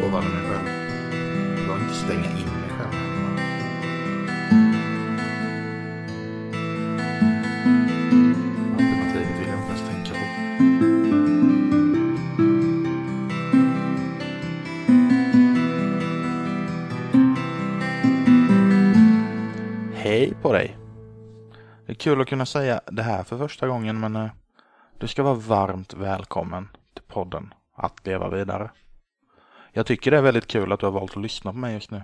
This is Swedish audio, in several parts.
lovade mig själv var att inte stänga in mig själv. Alternativet vill jag inte ens tänka på. Hej på dig! Det är kul att kunna säga det här för första gången men eh, du ska vara varmt välkommen till podden Att leva vidare. Jag tycker det är väldigt kul att du har valt att lyssna på mig just nu.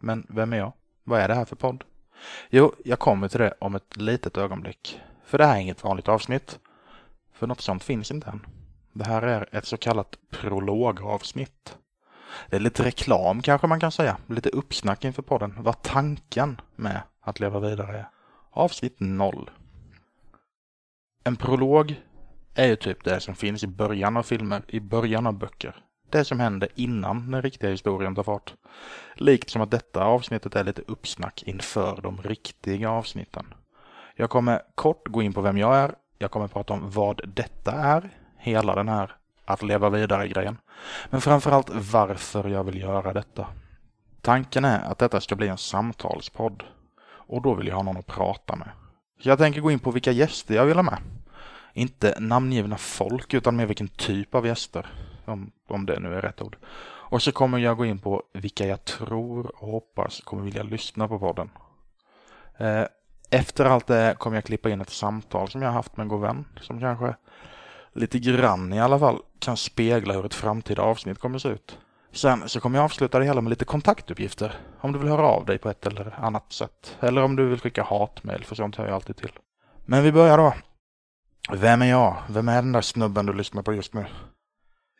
Men vem är jag? Vad är det här för podd? Jo, jag kommer till det om ett litet ögonblick. För det här är inget vanligt avsnitt. För något sånt finns inte än. Det här är ett så kallat prologavsnitt. Det är lite reklam kanske man kan säga. Lite uppsnack inför podden. Vad tanken med att leva vidare är. Avsnitt 0. En prolog är ju typ det som finns i början av filmer, i början av böcker. Det som händer innan den riktiga historien tar fart. Likt som att detta avsnittet är lite uppsnack inför de riktiga avsnitten. Jag kommer kort gå in på vem jag är. Jag kommer prata om vad detta är. Hela den här att leva vidare-grejen. Men framförallt varför jag vill göra detta. Tanken är att detta ska bli en samtalspodd. Och då vill jag ha någon att prata med. Jag tänker gå in på vilka gäster jag vill ha med. Inte namngivna folk utan mer vilken typ av gäster. Om, om det nu är rätt ord. Och så kommer jag gå in på vilka jag tror och hoppas kommer vilja lyssna på podden. Eh, efter allt det kommer jag klippa in ett samtal som jag haft med en god vän. Som kanske lite grann i alla fall kan spegla hur ett framtida avsnitt kommer se ut. Sen så kommer jag avsluta det hela med lite kontaktuppgifter. Om du vill höra av dig på ett eller annat sätt. Eller om du vill skicka hatmejl, för sånt hör jag alltid till. Men vi börjar då. Vem är jag? Vem är den där snubben du lyssnar på just nu?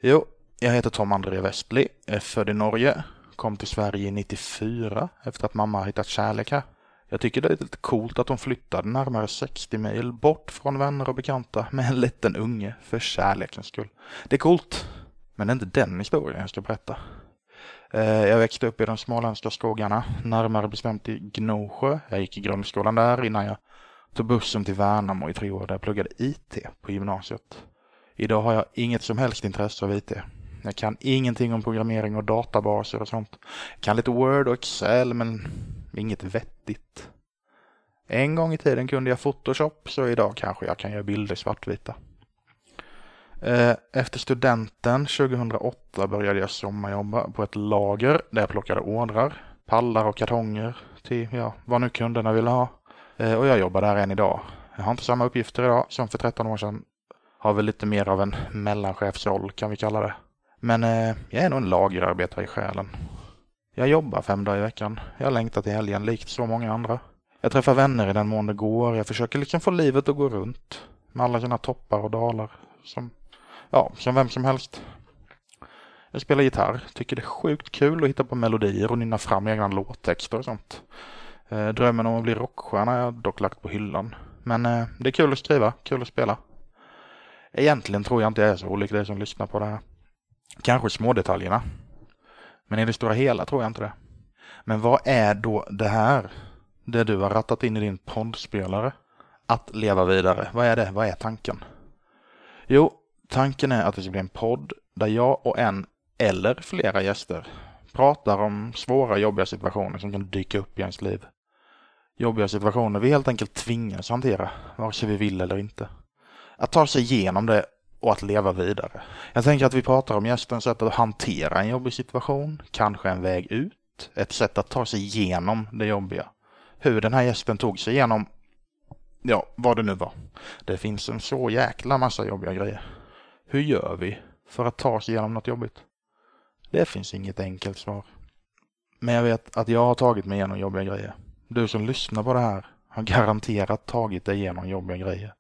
Jo, jag heter Tom André Westley, är född i Norge, kom till Sverige 94 efter att mamma hittat kärlek här. Jag tycker det är lite coolt att hon flyttade närmare 60 mil bort från vänner och bekanta med en liten unge för kärlekens skull. Det är coolt, men det är inte den historien jag ska berätta. Eh, jag växte upp i de småländska skogarna, närmare bestämt i Gnosjö. Jag gick i grundskolan där innan jag tog bussen till Värnamo i tre år där jag pluggade IT på gymnasiet. Idag har jag inget som helst intresse av IT. Jag kan ingenting om programmering och databaser och sånt. Jag kan lite Word och Excel men inget vettigt. En gång i tiden kunde jag Photoshop så idag kanske jag kan göra bilder svartvita. Eh, efter studenten 2008 började jag sommarjobba på ett lager där jag plockade ordrar, pallar och kartonger till ja, vad nu kunderna ville ha. Eh, och jag jobbar där än idag. Jag har inte samma uppgifter idag som för 13 år sedan. Har väl lite mer av en mellanchefsroll kan vi kalla det. Men eh, jag är nog en lagerarbetare i själen. Jag jobbar fem dagar i veckan. Jag längtar till helgen likt så många andra. Jag träffar vänner i den mån det går. Jag försöker liksom få livet att gå runt. Med alla sina toppar och dalar. Som, ja, som vem som helst. Jag spelar gitarr. Tycker det är sjukt kul att hitta på melodier och nynna fram egna låttexter och sånt. Eh, Drömmen om att bli rockstjärna har jag dock lagt på hyllan. Men eh, det är kul att skriva, kul att spela. Egentligen tror jag inte jag är så olik dig som lyssnar på det här. Kanske smådetaljerna. Men i det stora hela tror jag inte det. Men vad är då det här? Det du har rattat in i din poddspelare? Att leva vidare, vad är det? Vad är tanken? Jo, tanken är att det ska bli en podd där jag och en eller flera gäster pratar om svåra, jobbiga situationer som kan dyka upp i ens liv. Jobbiga situationer vi helt enkelt tvingas hantera, vare sig vi vill eller inte. Att ta sig igenom det och att leva vidare. Jag tänker att vi pratar om gästens sätt att hantera en jobbig situation, kanske en väg ut, ett sätt att ta sig igenom det jobbiga. Hur den här gästen tog sig igenom, ja, vad det nu var. Det finns en så jäkla massa jobbiga grejer. Hur gör vi för att ta oss igenom något jobbigt? Det finns inget enkelt svar. Men jag vet att jag har tagit mig igenom jobbiga grejer. Du som lyssnar på det här har garanterat tagit dig igenom jobbiga grejer.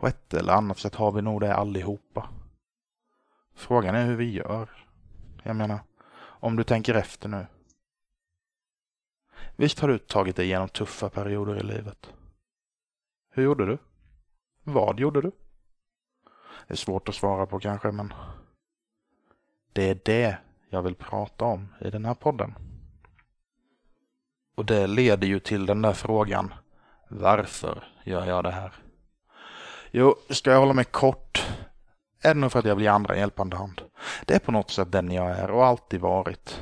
På ett eller annat sätt har vi nog det allihopa. Frågan är hur vi gör. Jag menar, om du tänker efter nu. Visst har du tagit dig igenom tuffa perioder i livet? Hur gjorde du? Vad gjorde du? Det är svårt att svara på kanske, men det är det jag vill prata om i den här podden. Och det leder ju till den där frågan, varför gör jag det här? Jo, ska jag hålla mig kort är det nog för att jag vill ge andra en hjälpande hand. Det är på något sätt den jag är och alltid varit.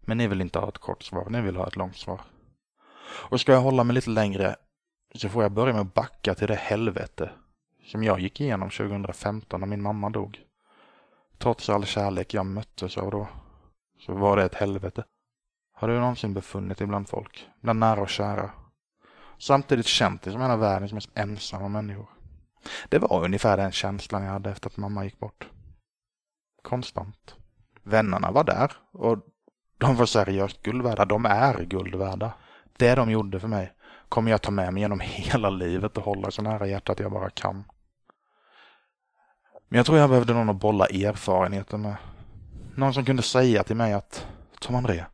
Men ni vill inte ha ett kort svar, ni vill ha ett långt svar. Och ska jag hålla mig lite längre så får jag börja med att backa till det helvete som jag gick igenom 2015 när min mamma dog. Trots all kärlek jag möttes av då, så var det ett helvete. Har du någonsin befunnit dig bland folk, bland nära och kära? Samtidigt känt dig som en av världens mest ensamma människor. Det var ungefär den känslan jag hade efter att mamma gick bort. Konstant. Vännerna var där och de var seriöst guld värda. De är guld värda. Det de gjorde för mig kommer jag ta med mig genom hela livet och hålla så nära hjärtat jag bara kan. Men jag tror jag behövde någon att bolla erfarenheter med. Någon som kunde säga till mig att Tom André,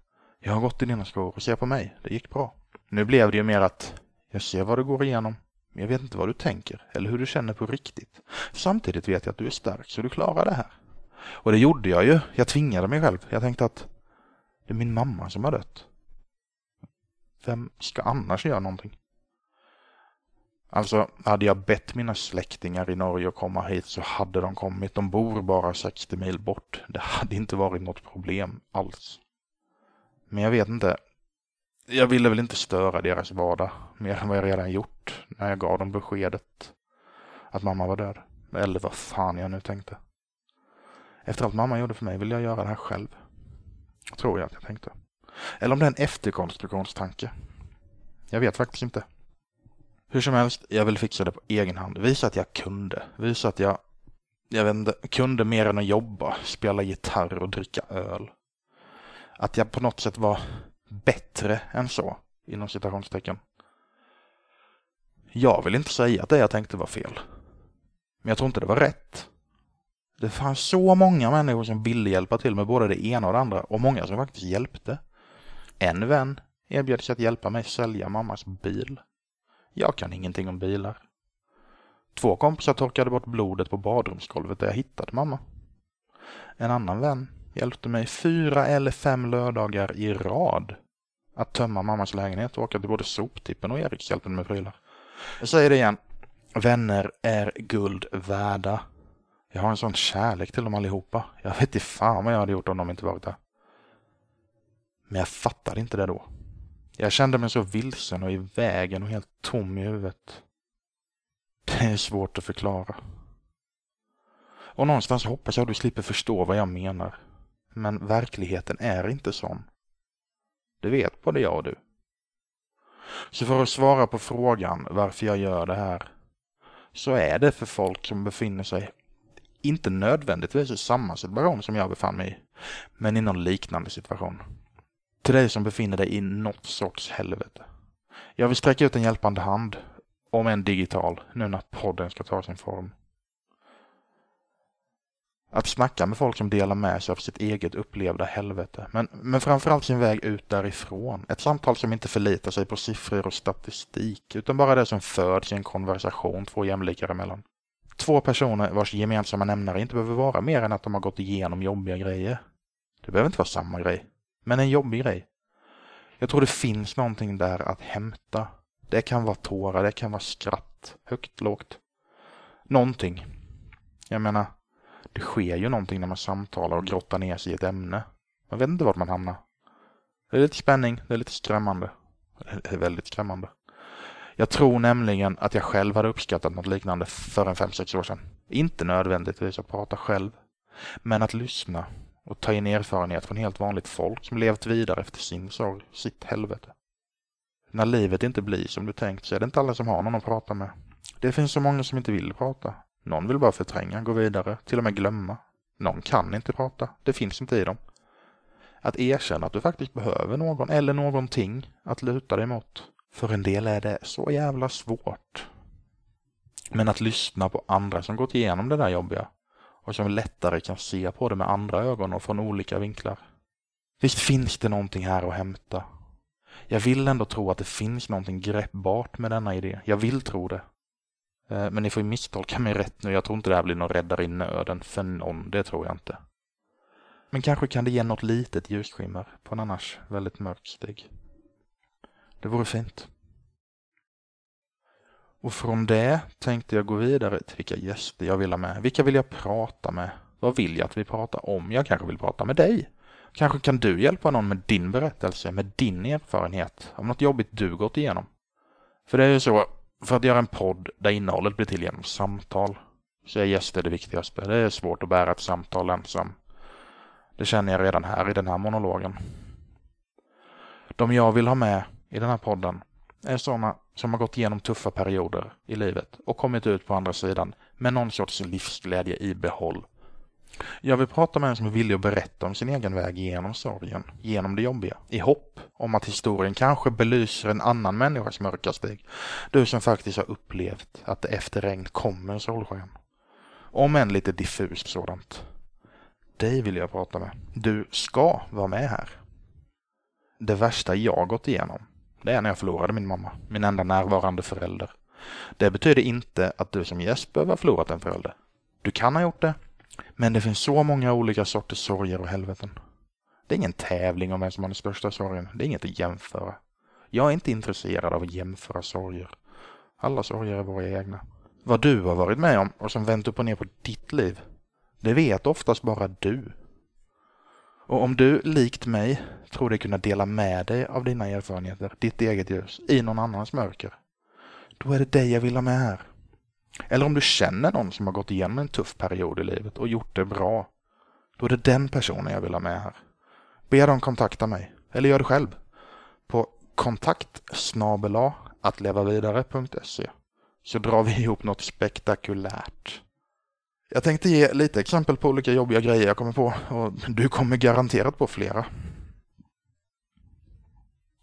jag har gått i dina skor och se på mig, det gick bra. Nu blev det ju mer att jag ser vad du går igenom, men jag vet inte vad du tänker eller hur du känner på riktigt. Samtidigt vet jag att du är stark så du klarar det här. Och det gjorde jag ju. Jag tvingade mig själv. Jag tänkte att det är min mamma som har dött. Vem ska annars göra någonting? Alltså, hade jag bett mina släktingar i Norge att komma hit så hade de kommit. De bor bara 60 mil bort. Det hade inte varit något problem alls. Men jag vet inte. Jag ville väl inte störa deras vardag mer än vad jag redan gjort när jag gav dem beskedet att mamma var död. Eller vad fan jag nu tänkte. Efter allt mamma gjorde för mig vill jag göra det här själv. Tror jag att jag tänkte. Eller om det är en efterkonstruktionstanke. Jag vet faktiskt inte. Hur som helst, jag vill fixa det på egen hand. Visa att jag kunde. Visa att jag, jag vet inte, kunde mer än att jobba, spela gitarr och dricka öl. Att jag på något sätt var bättre än så, inom citationstecken. Jag vill inte säga att det jag tänkte var fel. Men jag tror inte det var rätt. Det fanns så många människor som ville hjälpa till med både det ena och det andra och många som faktiskt hjälpte. En vän erbjöd sig att hjälpa mig sälja mammas bil. Jag kan ingenting om bilar. Två kompisar torkade bort blodet på badrumsgolvet där jag hittade mamma. En annan vän hjälpte mig fyra eller fem lördagar i rad att tömma mammas lägenhet och åka till både soptippen och Erikshjälpen med prylar. Jag säger det igen. Vänner är guld värda. Jag har en sån kärlek till dem allihopa. Jag vet inte fan vad jag hade gjort om de inte varit där. Men jag fattade inte det då. Jag kände mig så vilsen och i vägen och helt tom i huvudet. Det är svårt att förklara. Och någonstans hoppas jag du slipper förstå vad jag menar. Men verkligheten är inte sån. Det vet både jag och du. Så för att svara på frågan varför jag gör det här så är det för folk som befinner sig inte nödvändigtvis i samma situation som jag befann mig i, men i någon liknande situation. Till dig som befinner dig i något sorts helvete. Jag vill sträcka ut en hjälpande hand, om en digital, nu när podden ska ta sin form. Att snacka med folk som delar med sig av sitt eget upplevda helvete, men, men framförallt sin väg ut därifrån. Ett samtal som inte förlitar sig på siffror och statistik, utan bara det som föds i en konversation två jämlikar emellan. Två personer vars gemensamma nämnare inte behöver vara mer än att de har gått igenom jobbiga grejer. Det behöver inte vara samma grej, men en jobbig grej. Jag tror det finns någonting där att hämta. Det kan vara tårar, det kan vara skratt, högt, lågt. Någonting. Jag menar, det sker ju någonting när man samtalar och grottar ner sig i ett ämne. Man vet inte vart man hamnar. Det är lite spänning, det är lite skrämmande. Det är väldigt skrämmande. Jag tror nämligen att jag själv hade uppskattat något liknande för en 5-6 år sedan. Inte nödvändigtvis att prata själv, men att lyssna och ta in erfarenhet från helt vanligt folk som levt vidare efter sin sorg, sitt helvete. När livet inte blir som du tänkt så är det inte alla som har någon att prata med. Det finns så många som inte vill prata. Någon vill bara förtränga, gå vidare, till och med glömma. Någon kan inte prata, det finns inte i dem. Att erkänna att du faktiskt behöver någon eller någonting att luta dig mot. För en del är det så jävla svårt. Men att lyssna på andra som gått igenom det där jobbiga och som lättare kan se på det med andra ögon och från olika vinklar. Visst finns det någonting här att hämta. Jag vill ändå tro att det finns någonting greppbart med denna idé. Jag vill tro det. Eh, men ni får ju misstolka mig rätt nu. Jag tror inte det här blir någon räddare i nöden för någon. Det tror jag inte. Men kanske kan det ge något litet ljusskimmer på en annars väldigt mörk stig. Det vore fint. Och från det tänkte jag gå vidare till vilka gäster jag vill ha med. Vilka vill jag prata med? Vad vill jag att vi pratar om? Jag kanske vill prata med dig. Kanske kan du hjälpa någon med din berättelse, med din erfarenhet av något jobbigt du gått igenom. För det är ju så, för att göra en podd där innehållet blir till genom samtal, så är gäster det viktigaste. Det är svårt att bära ett samtal ensam. Det känner jag redan här i den här monologen. De jag vill ha med i den här podden är sådana som har gått igenom tuffa perioder i livet och kommit ut på andra sidan med någon sorts livsglädje i behåll. Jag vill prata med en som är villig att berätta om sin egen väg genom sorgen, genom det jobbiga, i hopp om att historien kanske belyser en annan människas mörka steg. Du som faktiskt har upplevt att det efter regn kommer solsken. Om än lite diffust sådant. Dig vill jag prata med. Du ska vara med här. Det värsta jag gått igenom, det är när jag förlorade min mamma, min enda närvarande förälder. Det betyder inte att du som gäst behöver ha förlorat en förälder. Du kan ha gjort det, men det finns så många olika sorters sorger och helveten. Det är ingen tävling om vem som har den största sorgen. Det är inget att jämföra. Jag är inte intresserad av att jämföra sorger. Alla sorger är våra egna. Vad du har varit med om och som vänt upp och ner på ditt liv, det vet oftast bara du. Och om du, likt mig, tror dig kunna dela med dig av dina erfarenheter, ditt eget ljus, i någon annans mörker, då är det dig jag vill ha med här. Eller om du känner någon som har gått igenom en tuff period i livet och gjort det bra, då är det den personen jag vill ha med här. Be dem kontakta mig, eller gör det själv, på kontakt attlevavidare.se så drar vi ihop något spektakulärt. Jag tänkte ge lite exempel på olika jobbiga grejer jag kommer på och du kommer garanterat på flera.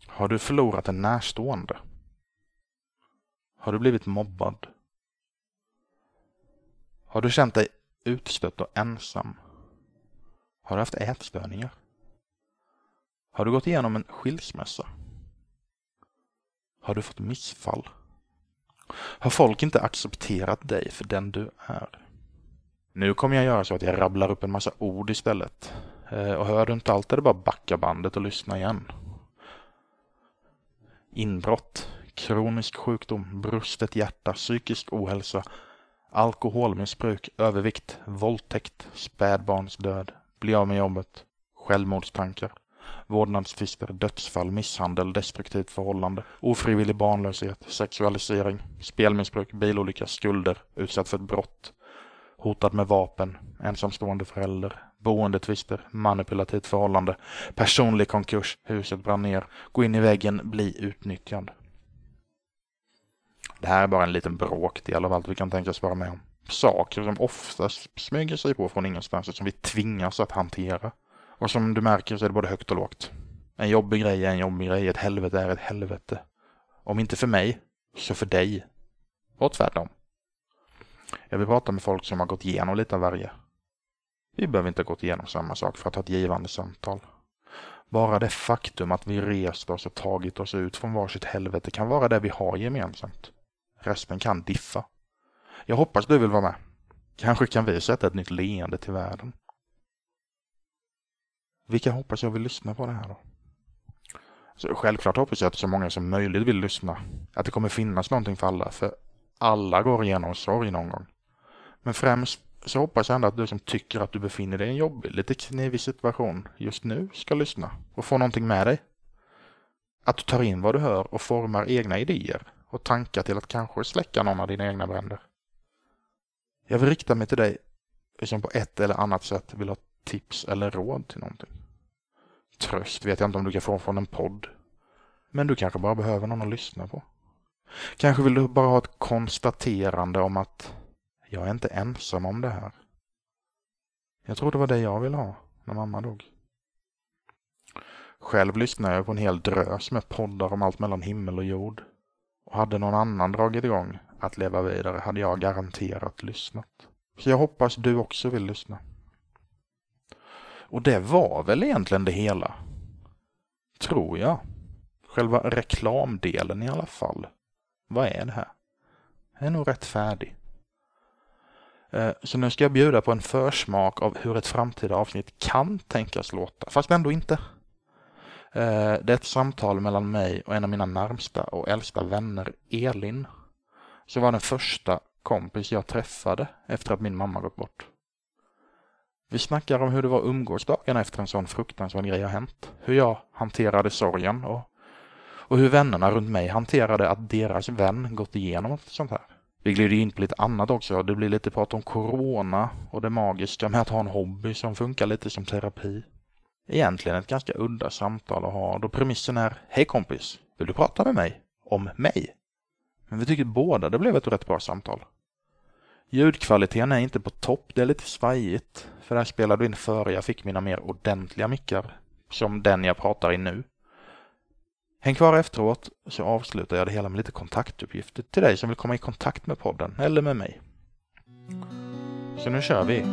Har du förlorat en närstående? Har du blivit mobbad? Har du känt dig utstött och ensam? Har du haft ätstörningar? Har du gått igenom en skilsmässa? Har du fått missfall? Har folk inte accepterat dig för den du är? Nu kommer jag göra så att jag rabblar upp en massa ord istället. Eh, och hör du inte allt är det bara backa bandet och lyssna igen. Inbrott, kronisk sjukdom, brustet hjärta, psykisk ohälsa, alkoholmissbruk, övervikt, våldtäkt, spädbarnsdöd, bli av med jobbet, självmordstankar, vårdnadstvister, dödsfall, misshandel, destruktivt förhållande, ofrivillig barnlöshet, sexualisering, spelmissbruk, bilolycka, skulder, utsatt för ett brott, hotad med vapen, ensamstående förälder, boendetvister, manipulativt förhållande, personlig konkurs, huset brann ner, gå in i väggen, bli utnyttjad. Det här är bara en liten bråkdel av allt vi kan tänkas vara med om. Saker som oftast smyger sig på från ingenstans och som vi tvingas att hantera. Och som du märker så är det både högt och lågt. En jobbig grej är en jobbig grej, ett helvete är ett helvete. Om inte för mig, så för dig. Och tvärtom. Jag vill prata med folk som har gått igenom lite av varje. Vi behöver inte ha gått igenom samma sak för att ha ett givande samtal. Bara det faktum att vi rest oss och tagit oss ut från varsitt helvete kan vara det vi har gemensamt. Rösten kan diffa. Jag hoppas du vill vara med. Kanske kan vi sätta ett nytt leende till världen. Vilka hoppas jag vill lyssna på det här då? Så självklart hoppas jag att så många som möjligt vill lyssna. Att det kommer finnas någonting för alla, för alla går igenom sorg någon gång. Men främst så hoppas jag ändå att du som tycker att du befinner dig i en jobbig, lite knivig situation just nu ska lyssna och få någonting med dig. Att du tar in vad du hör och formar egna idéer och tankar till att kanske släcka någon av dina egna bränder. Jag vill rikta mig till dig som på ett eller annat sätt vill ha tips eller råd till någonting. Tröst vet jag inte om du kan få från en podd. Men du kanske bara behöver någon att lyssna på. Kanske vill du bara ha ett konstaterande om att jag är inte ensam om det här. Jag tror det var det jag ville ha när mamma dog. Själv lyssnar jag på en hel drös med poddar om allt mellan himmel och jord. Och hade någon annan dragit igång att leva vidare hade jag garanterat lyssnat. Så jag hoppas du också vill lyssna. Och det var väl egentligen det hela. Tror jag. Själva reklamdelen i alla fall. Vad är det här? Jag är nog rätt färdig. Eh, så nu ska jag bjuda på en försmak av hur ett framtida avsnitt kan tänkas låta, fast ändå inte. Eh, det är ett samtal mellan mig och en av mina närmsta och äldsta vänner, Elin, som var den första kompis jag träffade efter att min mamma gått bort. Vi snackar om hur det var att umgås efter en sån fruktansvärd grej har hänt. Hur jag hanterade sorgen och, och hur vännerna runt mig hanterade att deras vän gått igenom något sånt här. Vi glider in på lite annat också. Det blir lite prat om corona och det magiska med att ha en hobby som funkar lite som terapi. Egentligen ett ganska udda samtal att ha då premissen är Hej kompis, vill du prata med mig? Om mig? Men vi tycker båda det blev ett rätt bra samtal. Ljudkvaliteten är inte på topp, det är lite svajigt. För det här spelade in före jag fick mina mer ordentliga mickar. Som den jag pratar i nu. Häng kvar efteråt så avslutar jag det hela med lite kontaktuppgifter till dig som vill komma i kontakt med podden eller med mig. Så nu kör vi!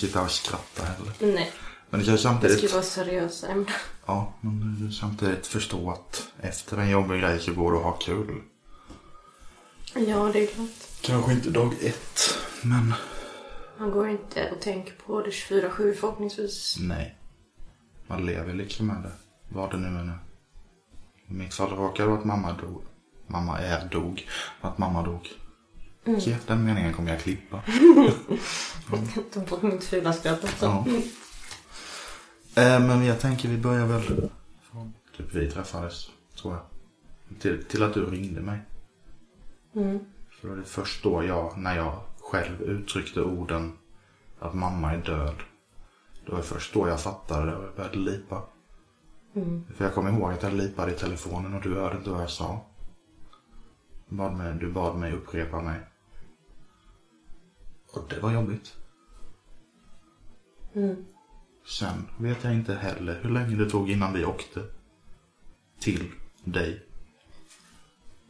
Sitta och skratta heller. Nej, Men det kan ju det ska samtidigt... ju vara seriösa ämnen. Ja, men samtidigt förstå att efter en jobbig grej så går det att ha kul. Ja, det är klart. Kanske inte dag ett, men Man går inte och tänker på det 24-7 förhoppningsvis. nej. Man lever liksom med det. Vad det nu är. I mitt fall råkar det vara att mamma dog. Mamma är dog. Att mamma dog. Så den meningen kommer jag klippa. De får mitt fula skratt också. Ja. Eh, men jag tänker vi börjar väl från typ vi träffades, tror jag. Till, till att du ringde mig. Mm. För det var först då jag, när jag själv uttryckte orden att mamma är död. Det var först då jag fattade det och jag började lipa. Mm. För jag kommer ihåg att jag lipade i telefonen och du hörde inte vad jag sa. Du bad mig, du bad mig upprepa mig. Och det var jobbigt. Mm. Sen vet jag inte heller hur länge det tog innan vi åkte till dig.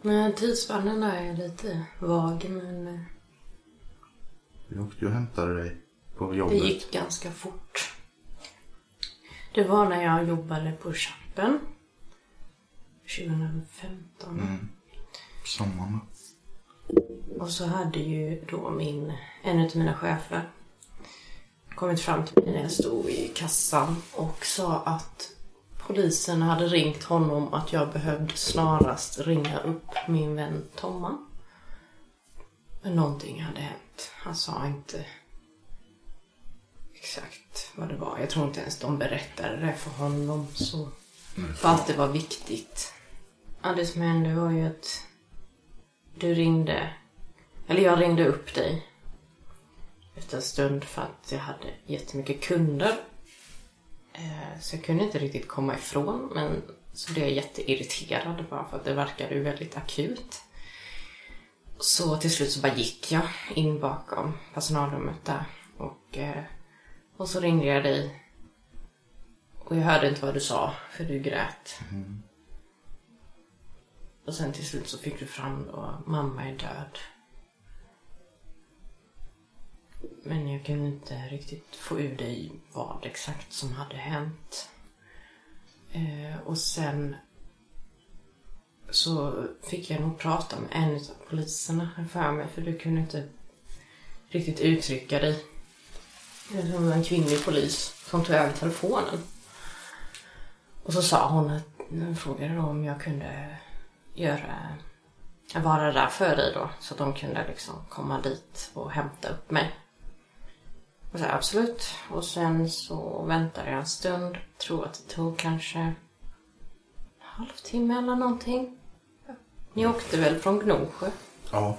Men tidsspannen är lite vag men eh, Vi åkte ju och hämtade dig på det jobbet. gick ganska fort. Det var när jag jobbade på Champen. 2015. Mm. Sommaren. Och så hade ju då min, en av mina chefer kommit fram till mig när jag stod i kassan och sa att polisen hade ringt honom att jag behövde snarast ringa upp min vän Tomma. Men någonting hade hänt. Han sa inte exakt vad det var. Jag tror inte ens de berättade det för honom. Så för att det var viktigt. Ja, det som hände var ju att du ringde, eller jag ringde upp dig efter en stund för att jag hade jättemycket kunder. Eh, Så jag kunde inte riktigt komma ifrån men så blev jag jätteirriterad bara för att det verkade ju väldigt akut. Så till slut så bara gick jag in bakom personalrummet där och, eh, och så ringde jag dig. Och jag hörde inte vad du sa för du grät. Och sen till slut så fick du fram då, mamma är död. Men jag kunde inte riktigt få ur dig vad exakt som hade hänt. Eh, och sen så fick jag nog prata med en av poliserna här för mig för du kunde inte riktigt uttrycka dig. Det var en kvinnlig polis som tog över telefonen. Och så sa hon att, hon frågade då om jag kunde göra, vara där för dig då. Så att de kunde liksom komma dit och hämta upp mig. Och så absolut. Och sen så väntade jag en stund. Tror att det tog kanske en halvtimme eller någonting. Ni åkte väl från Gnosjö? Ja.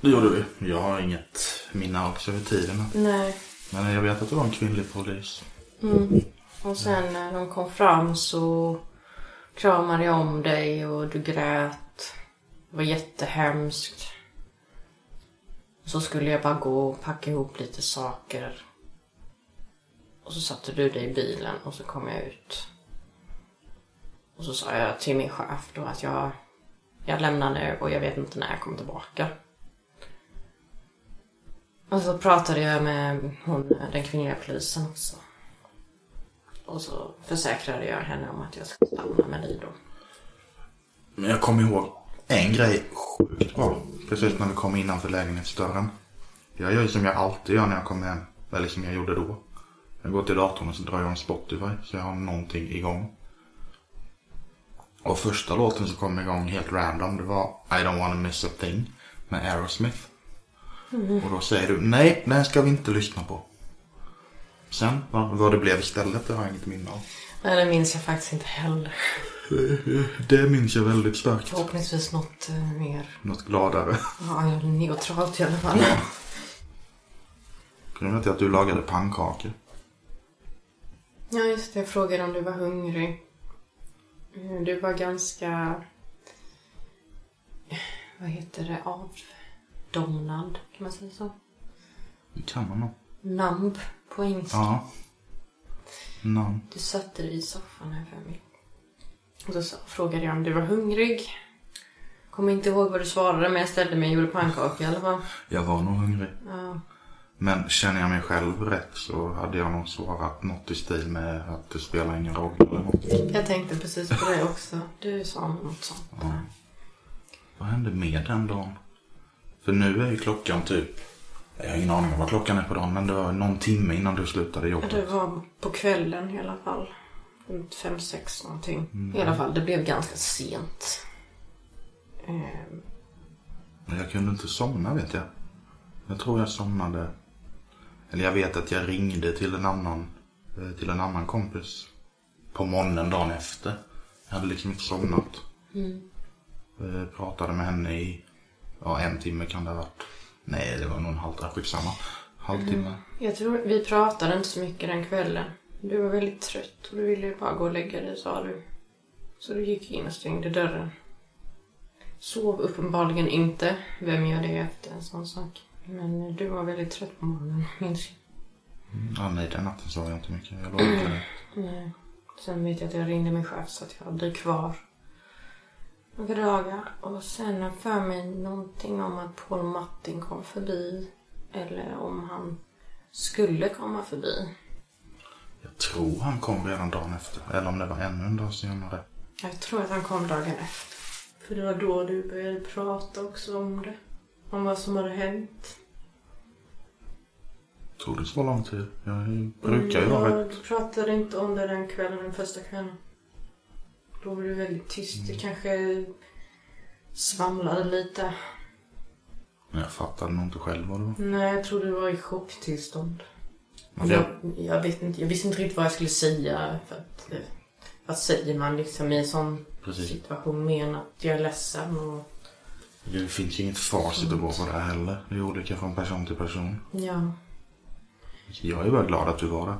Det gjorde vi. Jag har inget minne också över tiden. Nej. Men jag vet att det var en kvinnlig polis. Mm. Och sen när de kom fram så kramade jag om dig och du grät. Det var jättehemskt. Så skulle jag bara gå och packa ihop lite saker. Och så satte du dig i bilen och så kom jag ut. Och så sa jag till min chef då att jag, jag lämnar nu och jag vet inte när jag kommer tillbaka. Och så pratade jag med hon, den kvinnliga polisen också. Och så försäkrade jag henne om att jag skulle stanna med dig då. Men jag kommer ihåg en grej sjukt bra. Precis när vi kom innanför lägenhetsdörren. Jag gör ju som jag alltid gör när jag kommer hem. Eller som jag gjorde då. Jag går till datorn och så drar jag en Spotify så jag har någonting igång. Och första låten som kom igång helt random det var I don't wanna miss a thing med Aerosmith. Och då säger du nej, den ska vi inte lyssna på. Sen vad, vad det blev istället det har jag inget minne av. Nej, det minns jag faktiskt inte heller. Det minns jag väldigt starkt. Förhoppningsvis något eh, mer Något gladare. ja, neutralt i alla fall. Kunde till att du lagade pannkakor. Ja, just det. Jag frågade om du var hungrig. Eh, Du var ganska... Vad heter det? Avdomnad, kan man säga så? Det kan man nog. Numb på engelska. Ja. Namn. Du satte dig i soffan här för mig. Och så frågade jag om du var hungrig. Kommer inte ihåg vad du svarade men jag ställde mig och gjorde pannkakor i alla fall. Jag var nog hungrig. Ja. Men känner jag mig själv rätt så hade jag nog svarat något i stil med att det spelar ingen roll eller något. Jag tänkte precis på det också. Du sa något sånt. Ja. Vad hände med den dagen? För nu är ju klockan typ... Jag har ingen aning om vad klockan är på dagen men det var någon timme innan du slutade jobbet. Det var på kvällen i alla fall. Runt fem, sex någonting. I alla fall, det blev ganska sent. Ehm, Men jag kunde inte somna vet jag. Jag tror jag somnade. Eller jag vet att jag ringde till en annan, eh, till en annan kompis. På morgonen dagen efter. Jag hade liksom inte somnat. Eh, Pratade med henne i, ja en timme kan det ha varit. Nej det var nog en halvtimme, skitsamma. Halvtimme. Jag tror vi pratade inte så mycket den kvällen. Du var väldigt trött och du ville bara gå och lägga dig, sa du. Så du gick in och stängde dörren. Sov uppenbarligen inte. Vem gör det efter en sån sak? Men du var väldigt trött på morgonen, minns jag. Ja, nej den natten sov jag inte mycket. Jag låg inte där. Nej. Sen vet jag att jag ringde min chef så att jag blir kvar några dagar. Och sen har för mig någonting om att Paul Martin kom förbi. Eller om han skulle komma förbi. Jag tror han kom redan dagen efter. Eller om det var ännu en dag senare. Jag tror att han kom dagen efter. För det var då du började prata också om det. Om vad som hade hänt. Tog det så lång tid? Jag brukar ju vara rätt... Du pratade inte om det den kvällen, den första kvällen. Då var du väldigt tyst. Mm. Kanske svamlade lite. Men jag fattade nog inte själv vad det var. Nej, jag tror du var i chocktillstånd. Men det, Jag, jag, vet inte, jag visste inte riktigt vad jag skulle säga. För att, eh, vad säger man liksom i en sån Precis. situation? Mer än att jag är ledsen och... det finns ju inget facit att gå på det här heller. Det är olika från person till person. Ja. Jag är bara glad att du var där.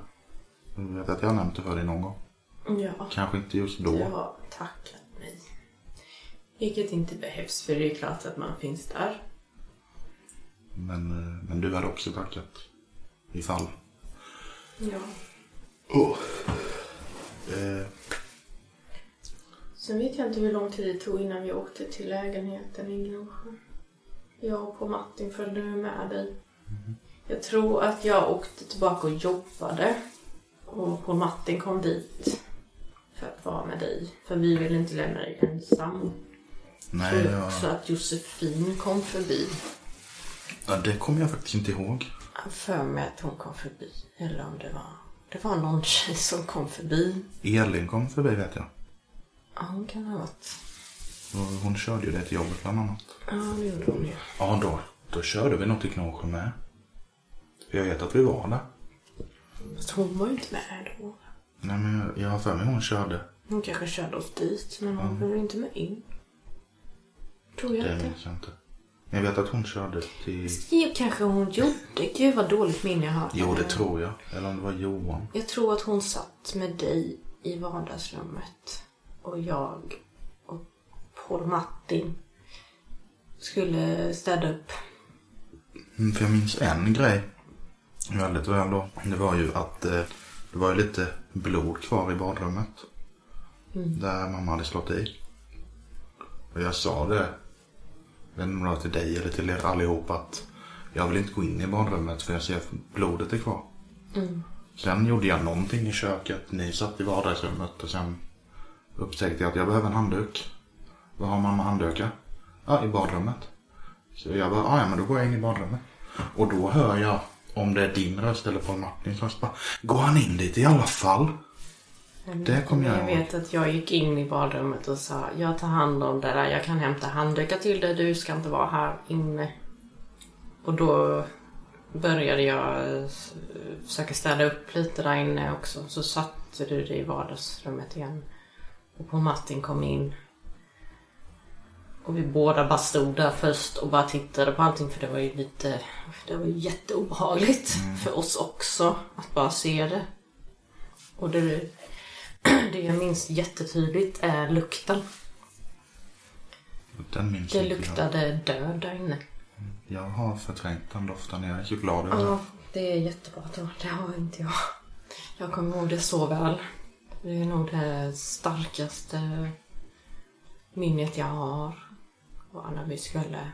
Jag vet att jag har nämnt det för dig någon gång. Ja. Kanske inte just då. Jag har tackat nej. Vilket inte behövs för det är klart att man finns där. Men, eh, men du hade också tackat. Ifall. Ja. Oh. Eh, Sen vet jag inte hur lång tid det tog innan vi åkte till lägenheten i Gnosjö. Jag och på Martin följde med dig. Jag tror att jag åkte tillbaka och jobbade. Och på Martin kom dit. För att vara med dig. För vi ville inte lämna dig ensam. nej, jag, så att Josefin kom förbi. ja, det kommer jag faktiskt inte ihåg. För mig att hon kom förbi. Eller om det var... Det var någon tjej som kom förbi. Elin kom förbi vet jag. Ja, hon kan ha varit... Hon körde ju det till jobbet bland annat. Ja, det gjorde hon ju. Ja, då, då körde vi nog till Gnosjö med. Jag vet att vi var där. Fast hon var ju inte med då. Nej, men jag, har för mig hon körde. Hon kanske körde oss dit, men hon var väl inte med in. Tror jag Det inte. minns jag inte. Jag vet att hon körde till... Det kanske hon gjorde. Gud vad dåligt minne jag har. Jo, det tror jag. Eller om det var Johan. Jag tror att hon satt med dig i vardagsrummet. Och jag och Paul Martin skulle städa upp. Mm, för jag minns en grej väldigt väl då. Det var ju att eh, det var lite blod kvar i badrummet. Där mamma hade slått i. Och jag sa det, vet inte om det var till dig eller till er allihop att jag vill inte gå in i badrummet för jag ser att blodet är kvar. Sen gjorde jag någonting i köket. Ni satt i vardagsrummet och sen upptäckte jag att jag behöver en handduk. Var har mamma handdukar? Ja, i badrummet. Så jag bara, "Ah, ja men då går jag in i badrummet. Och då hör jag om det är din röst eller Paul Martins röst bara, går han in dit i alla fall? Det kommer jag Jag ihåg. vet att jag gick in i badrummet och sa jag tar hand om det där. Jag kan hämta handdukar till dig. Du ska inte vara här inne. Och då började jag eh, försöka städa upp lite där inne också. Så satte du dig i vardagsrummet igen. Och på Martin kom in. Och vi båda bara stod där först och bara tittade på allting för det var ju lite, det var ju jätteobehagligt för oss också att bara se det. Och det, det jag minns jättetydligt är lukten. Den minns Det inte jag. luktade död där inne. Jag har förträngt den doften. Jag är så glad över det. Ja, det är jättebra då. Det har inte jag. Jag kommer ihåg det så väl. Det är nog det starkaste minnet jag har. Var när vi skulle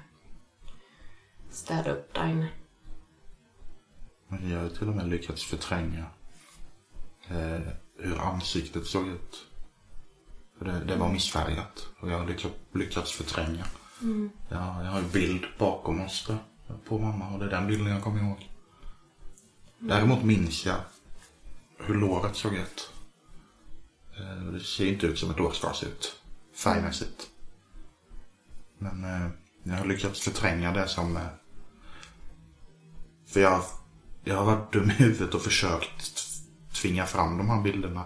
städa upp där inne. Men jag har till och med lyckats förtränga eh, hur ansiktet såg ut. För det, det var missfärgat. Och jag har lyckats, förtränga. Ja, jag har en bild bakom oss där, på mamma och det är den bilden jag kommer ihåg. Däremot minns jag hur låret såg ut. Eh, det ser inte ut som ett lår ska se ut. Färgmässigt. Men eh, jag har lyckats förtränga det som eh, för jag, jag har varit dum i huvudet och försökt tvinga fram de här bilderna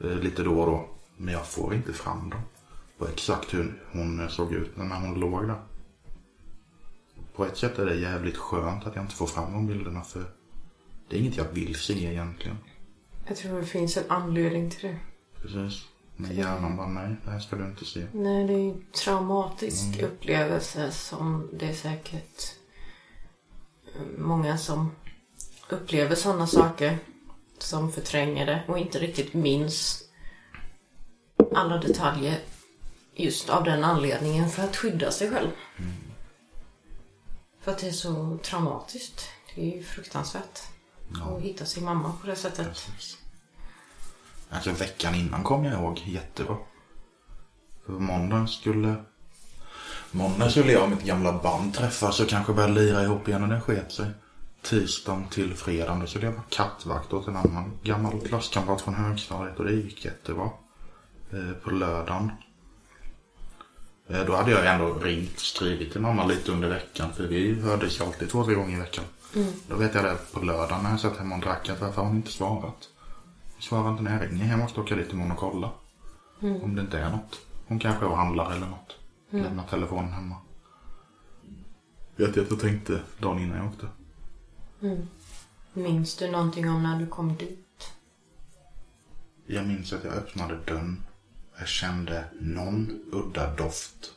eh, lite då och då. Men jag får inte fram dem. På exakt hur hon såg ut när hon låg där. På ett sätt är det jävligt skönt att jag inte får fram de bilderna för det är inget jag vill se egentligen. Jag tror det finns en anledning till det. Precis. Men hjärnan bara nej, det här ska du inte se. Nej, det är en traumatisk upplevelse som det är säkert eh, många som upplever sådana saker som förtränger det och inte riktigt minns alla detaljer just av den anledningen för att skydda sig själv. För att det är så traumatiskt. Det är ju fruktansvärt att hitta sin mamma på det sättet. Precis. Alltså veckan innan kom jag ihåg jättebra. För måndagen skulle... Måndagen skulle jag och mitt gamla band träffas och kanske börja lira ihop igen och det sket sig. Tisdagen till fredagen då skulle jag vara kattvakt åt en annan gammal klasskamrat från högstadiet och det gick jättebra. Eh, på lördagen. Eh, då hade jag ändå ringt, skrivit till mamma lite under veckan för vi hördes ju alltid två, tre gånger i veckan. Då vet jag det på lördagen när jag satt hemma och drack att varför har hon inte svarat? Svarar inte när jag ringer. Jag måste åka dit imorgon och kolla. Om det inte är något. Hon kanske är och handlar eller något. Lämnar telefonen hemma. Vet jag att jag tänkte dagen innan jag åkte. Minns du någonting om när du kom dit? Jag minns att jag öppnade dörren. Jag kände någon udda doft.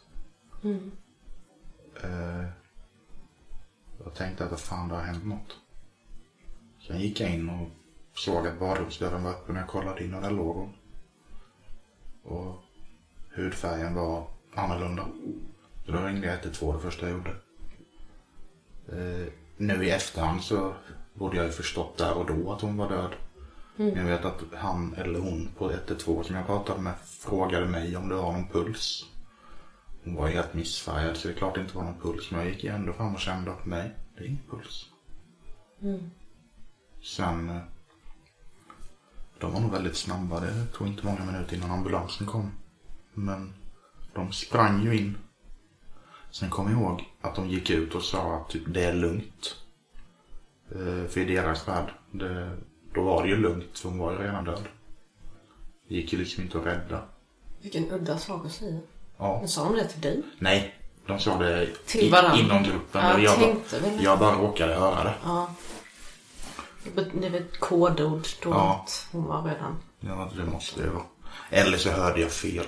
Eh, jag tänkte att fan det har hänt något. Sen gick jag in och såg att badrumsdörren var öppen och jag kollade in och där låg hon. Och hudfärgen var annorlunda. Så då ringde jag 112 det första jag gjorde. Eh, nu i efterhand så borde jag ju förstått där och då att hon var död. Men jag vet att han eller hon på 112 som jag pratade med frågade mig om det var någon puls. Hon var helt missfärgad så det är klart det inte var någon puls. Men jag gick ju ändå fram och kände att nej, det är ingen puls. Sen, eh, de var nog väldigt snabba. Det tog inte många minuter innan ambulansen kom. Men de sprang ju in. Sen kom jag ihåg att de gick ut och sa att typ, det är lugnt. Eh, För i deras värld, det, då var det ju lugnt för hon var ju redan död. Det gick ju liksom inte att rädda. Vilken udda sak att säga. Ja. Men sa de det till dig? Nej, de sa det Till i, varandra. inom gruppen. Ja, jag bara, tänkte väl. jag bara råkade höra det. Ja. Det var ett kodord då Ja. att hon var redan... Ja, det måste det vara. Eller så hörde jag fel.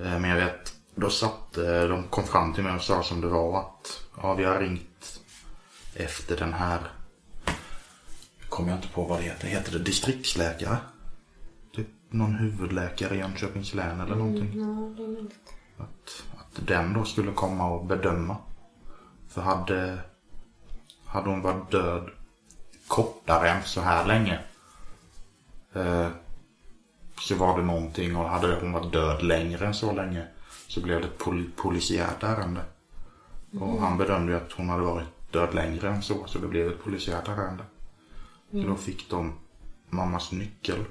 Eh, Men jag vet, då satt de kom fram till mig och sa som det var att ja, vi har ringt efter den här kommer jag inte på vad det heter. Heter det distriktsläkare? Typ någon huvudläkare i Jönköpings län eller någonting. Ja, det är möjligt. Att, att den då skulle komma och bedöma. För hade, hade hon varit död kortare än så här länge. Eh, så var det någonting och hade hon varit död längre än så länge. Så blev det ett pol polisiärt ärende. Och han bedömde ju att hon hade varit död längre än så. Så det blev ett polisiärt ärende. Så då fick de mammas nyckel.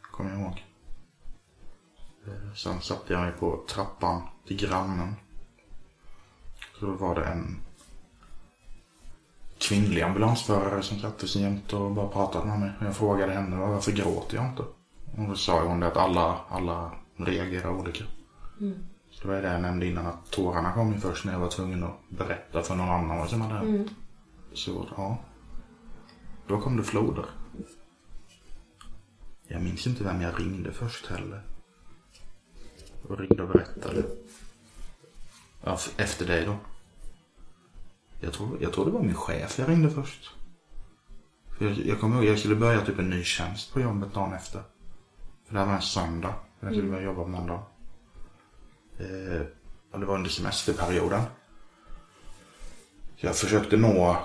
Kommer jag ihåg. Eh, Sen satte jag mig på trappan till grannen. Så då var det en kvinnlig ambulansförare som satte sig jämte och bara pratade med mig. Jag frågade henne varför gråter jag inte? Och då sa hon det att alla, alla reagerar olika. Så det var det jag nämnde innan att tårarna kom ju först när jag var tvungen att berätta för någon annan vad som hade hänt. Så ja. Då kom det floder. Jag minns inte vem jag ringde först heller. Och ringde och berättade. Ja, efter dig då. Jag tror, jag tror det var min chef jag ringde först. För jag, jag kommer ihåg, jag skulle börja typ en ny tjänst på jobbet dagen efter. För det här var en söndag. Jag skulle börja jobba på måndag. Eh, det var under semesterperioden. Jag försökte nå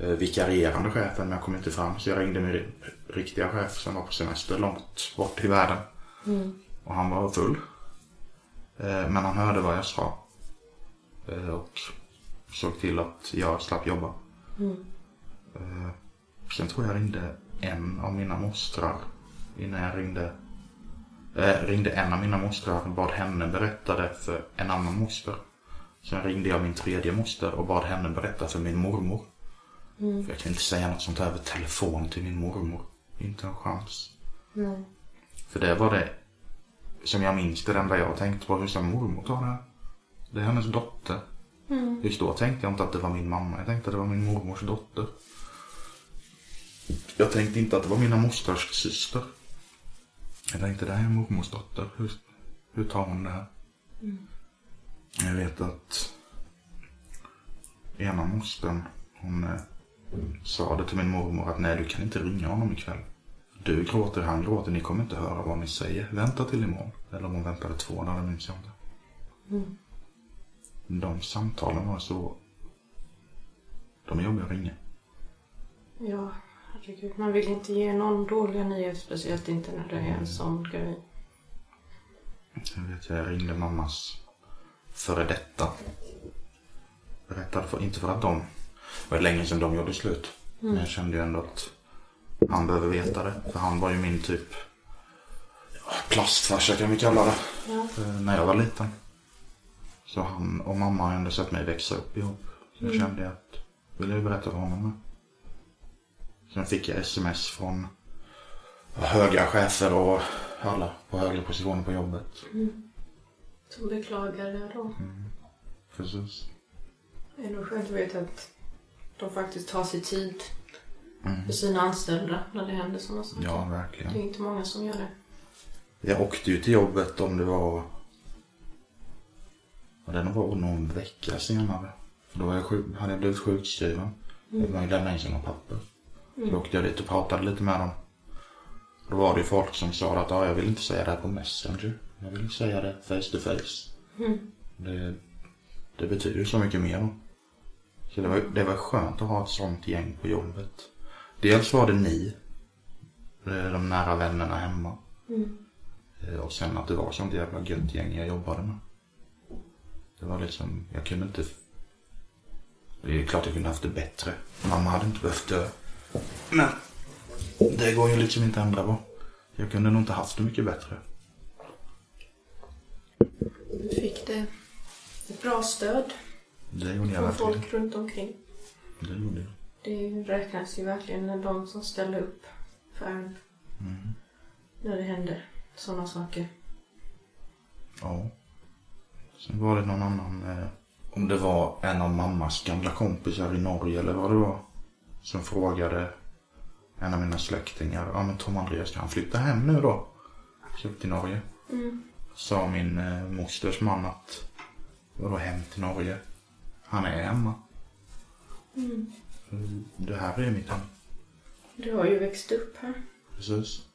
eh, vikarierande chefen men jag kom inte fram. Så jag ringde min ri- riktiga chef som var på semester långt bort i världen. Och han var full. Eh, men han hörde vad jag sa. Och såg till att jag slapp jobba. Eh, sen tror jag ringde en av mina mostrar innan jag ringde eh, ringde en av mina mostrar och bad henne berätta det för en annan moster. Sen ringde jag min tredje moster och bad henne berätta för min mormor. För jag kan inte säga något sånt här över telefon till min mormor. Inte en chans. Nej. För det var det som jag minns det enda jag tänkte på. Hur ska mormor ta det här? Det är hennes dotter. Just då tänkte jag inte att det var min mamma. Jag tänkte att det var min mormors dotter. Jag tänkte inte att det var mina mosters syster. Jag tänkte det här är mormors dotter. Hur, hur tar hon det här? Jag vet att ena mostern, hon eh, sa det till min mormor att nej du kan inte ringa honom ikväll. Du gråter, han gråter, ni kommer inte höra vad ni säger. Vänta till imorgon. Eller om hon väntade två dagar, minns jag inte. De samtalen var så... De är jobbiga att ringa. Ja, herregud. Man vill inte ge någon dåliga nyheter, speciellt inte när det är en sån grej. Jag vet, jag ringde mammas före detta. Berättade för, inte för att de... Det var länge sedan de gjorde slut. Men jag kände ju ändå att han behöver veta det. För han var ju min typ ja, plastfarsa kan vi kalla det. eh, När jag var liten. Så han och mamma har ändå sett mig växa upp ihop. Så jag kände att, ville jag berätta för honom. Sen fick jag sms från höga chefer och alla på högre positioner på jobbet. Som beklagar det då. Precis. Det är ändå skönt att veta att de faktiskt tar sig tid för sina anställda när det händer sådana saker. Ja, Det verkligen. är inte många som gör det. Jag åkte ju till jobbet om det var... Ja, det var någon vecka senare. För då var jag sjuk, hade jag blivit sjukskriven. Mm. Jag lämnade in sina papper. Så då åkte jag dit och pratade lite med dem. Då var det ju folk som sa att ja, jag vill inte säga det här på Messenger. Jag vill säga det face to face. Det, det betyder så mycket mer. Så det var, det var skönt att ha ett sånt gäng på jobbet. Dels var det ni, de nära vännerna hemma. Eh, Och sen att det var sånt jävla gött gäng jag jobbade med. Det var liksom, jag kunde inte... Det är klart jag kunde haft det bättre. Mamma hade inte behövt dö. Men det går ju liksom inte att ändra på. Jag kunde nog inte haft det mycket bättre. Du fick det ett bra stöd Det gjorde jag från verkligen. folk runt omkring. Det gjorde jag. Det räknas ju verkligen när de som ställer upp för en. När det händer sådana saker. Ja. Sen var det någon annan, eh, om det var en av mammas gamla kompisar i Norge eller vad det var. Som frågade en av mina släktingar, ja men Tom Andreas kan han flytta hem nu då? Upp till Norge. sa min eh, mosters man att vadå hem till Norge? Han är hemma. Mm. Det här är mitt hem. Du har ju växt upp här. Precis.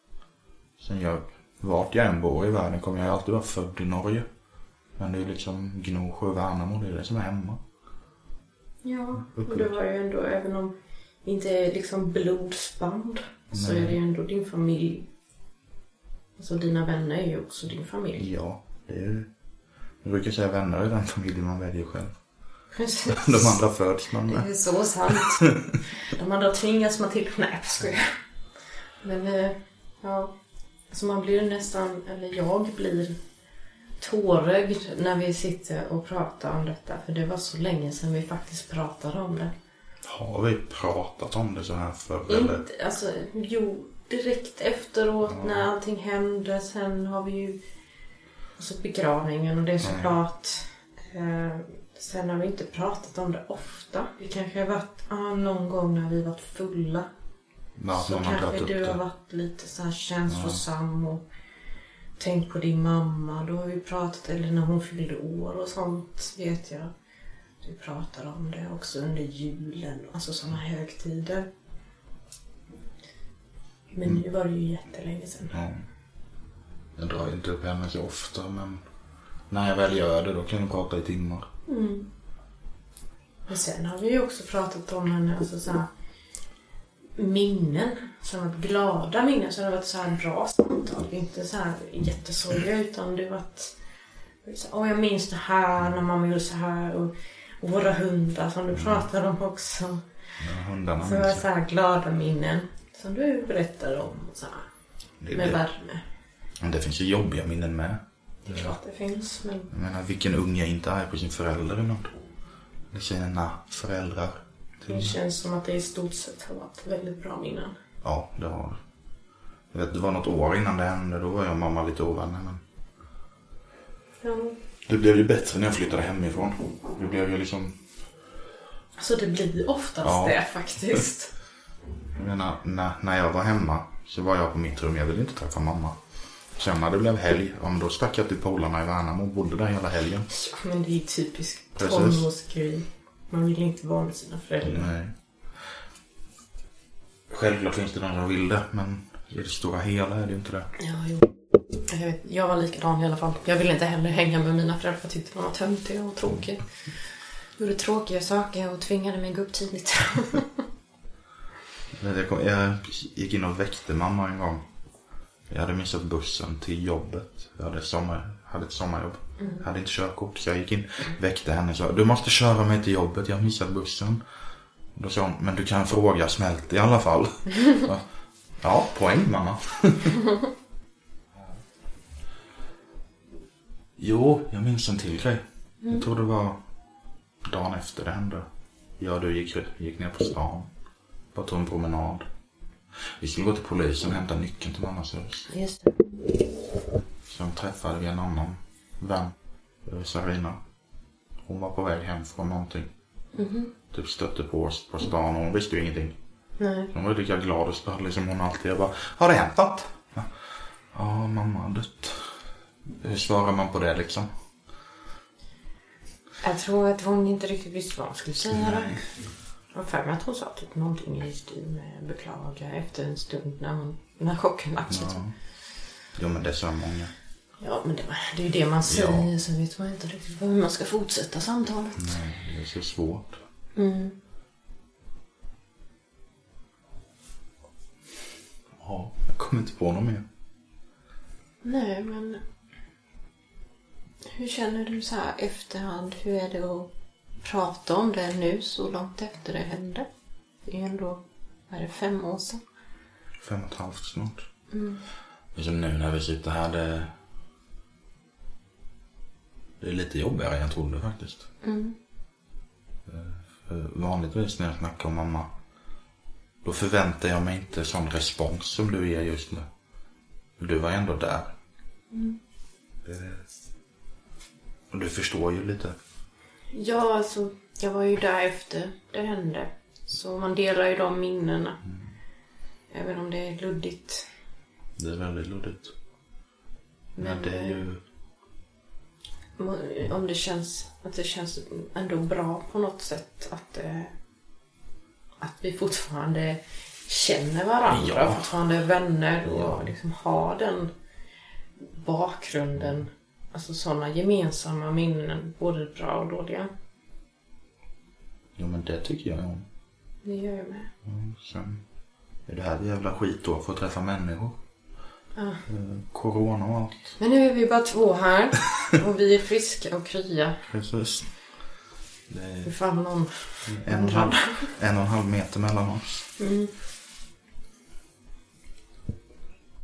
Sen jag, vart jag än bor i världen kommer jag alltid vara född i Norge. Men det är liksom Gnosjö och Värnamo, det är det som är hemma. Ja, och du har ju ändå, även om det inte liksom blodsband, så är det ju ändå din familj. Alltså dina vänner är ju också din familj. Ja, det är ju... Jag brukar säga vänner är den familjen man väljer själv. Precis. De andra föds man Det med. är så sant. De andra tvingas man till. Nej, jag. Men, eh, ja. Så man blir nästan, eller jag blir tårögd när vi sitter och pratar om detta. För det var så länge sedan vi faktiskt pratade om det. Har vi pratat om det så här förr eller? Inte, alltså, jo, direkt efteråt när allting hände. Sen har vi ju alltså begravningen och det är såklart. Eh, sen har vi inte pratat om det ofta. Vi kanske har varit ah, någon gång när vi varit fulla. Ja, Så kanske du har varit lite så här känslosam och tänkt på din mamma. Då har vi pratat, eller när hon fyllde år och sånt vet jag. Du pratar om det också under julen, alltså sådana högtider. Men Mm. nu var det ju jättelänge sedan. Ja. Jag drar inte upp henne så ofta men när jag väl gör det då kan jag prata i timmar. Mm. Men sen har vi ju också pratat om henne, alltså så här, minnen. Som har varit glada minnen, så det har varit så här bra samtal. Inte så här jättesorgliga utan det har varit Åh, jag minns det här när mamma gjorde så här och, och våra hundar som du pratade om också. Men hundarna Så var så här glada minnen som du berättade om så här, Det, med det, värme. men det finns ju jobbiga minnen med. Det är klart det finns men Jag menar vilken unge inte är på sin förälder ibland. Eller sina föräldrar. det känns som att det i stort sett har varit väldigt bra minnen. Ja, det har det. Jag vet, det var något år innan det hände. Då var jag och mamma lite ovänner. Men Ja. Det blev ju bättre när jag flyttade hemifrån. Det blev ju liksom Så det blir oftast Ja. det faktiskt. Jag menar, när, när jag var hemma så var jag på mitt rum. Jag ville inte träffa mamma. Sen när det blev helg, ja, men då stack jag till polarna i Värnamo och bodde där hela helgen. Ja, men det är ju typisk Precis. tonårsgrej. Man vill inte vara med sina föräldrar. Nej. Självklart finns det de som vill det, men i det stora hela är det ju inte det. Ja, jo. Jag, vet, jag var likadan i alla fall. Jag ville inte heller hänga med mina föräldrar för jag tyckte de var töntiga och tråkiga. Gjorde tråkiga saker och tvingade mig gå upp tidigt. Jag, kom, jag gick in och väckte mamma en gång. Jag hade missat bussen till jobbet. Jag hade, sommar, hade ett sommarjobb. Jag hade inte körkort så jag gick in, väckte henne och sa Du måste köra mig till jobbet, jag har missat bussen. Då sa hon, men du kan fråga smält i alla fall. Ja poäng mamma. jo, jag minns en till grej. Jag tror det var dagen efter det hände. Jag och du gick, gick ner på stan. Bara tog en promenad. Vi skulle gå till polisen och hämta nyckeln till mammas hus. Just det. Sen träffade vi en annan vän, Sarina. Hon var på väg hem från någonting. Typ stötte på oss på stan och hon visste ju ingenting. Nej. Hon var lika glad och sprallig som hon alltid. Jag bara, har det hänt något? Ja, Ja, mamma har dött. Hur svarar man på det liksom? Jag tror att hon inte riktigt visste vad hon skulle säga där. Jag har för mig att hon sa typ någonting i stil med beklaga efter en stund när, hon, när chocken lagt sig. Ja. Jo men det så många. Ja, men det, det är ju det man säger. Så vet man inte riktigt hur man ska fortsätta samtalet. Nej, det är så svårt. Mm. Ja, jag kommer inte på något mer. Nej, men... Hur känner du så här efterhand? Hur är det att prata om det nu så långt efter det hände? Det är ju ändå, vad är det, fem år sedan? Fem och ett halvt snart. Det är som nu när vi sitter här, det... Det är lite jobbigare än jag trodde faktiskt. Mm. För vanligtvis när jag snackar om mamma, då förväntar jag mig inte sån respons som du ger just nu. Du var ändå där. Eh, Och du förstår ju lite. Ja, alltså, jag var ju där efter det hände. Så man delar ju de minnena. Även om det är luddigt. Det är väldigt luddigt. Men Men, det är ju... om det känns, att det känns ändå bra på något sätt att, eh, att vi fortfarande känner varandra, Ja. fortfarande är vänner och Ja. liksom har den bakgrunden. Alltså sådana gemensamma minnen, både bra och dåliga. Jo men det tycker jag om. Det gör jag med. Sen är det här jävla skit då för att träffa människor. Ja. Eh, Corona och allt. Men nu är vi bara två här och vi är friska och krya. Precis. Det är Ifall någon en och en halv, en och en halv meter mellan oss. Mm.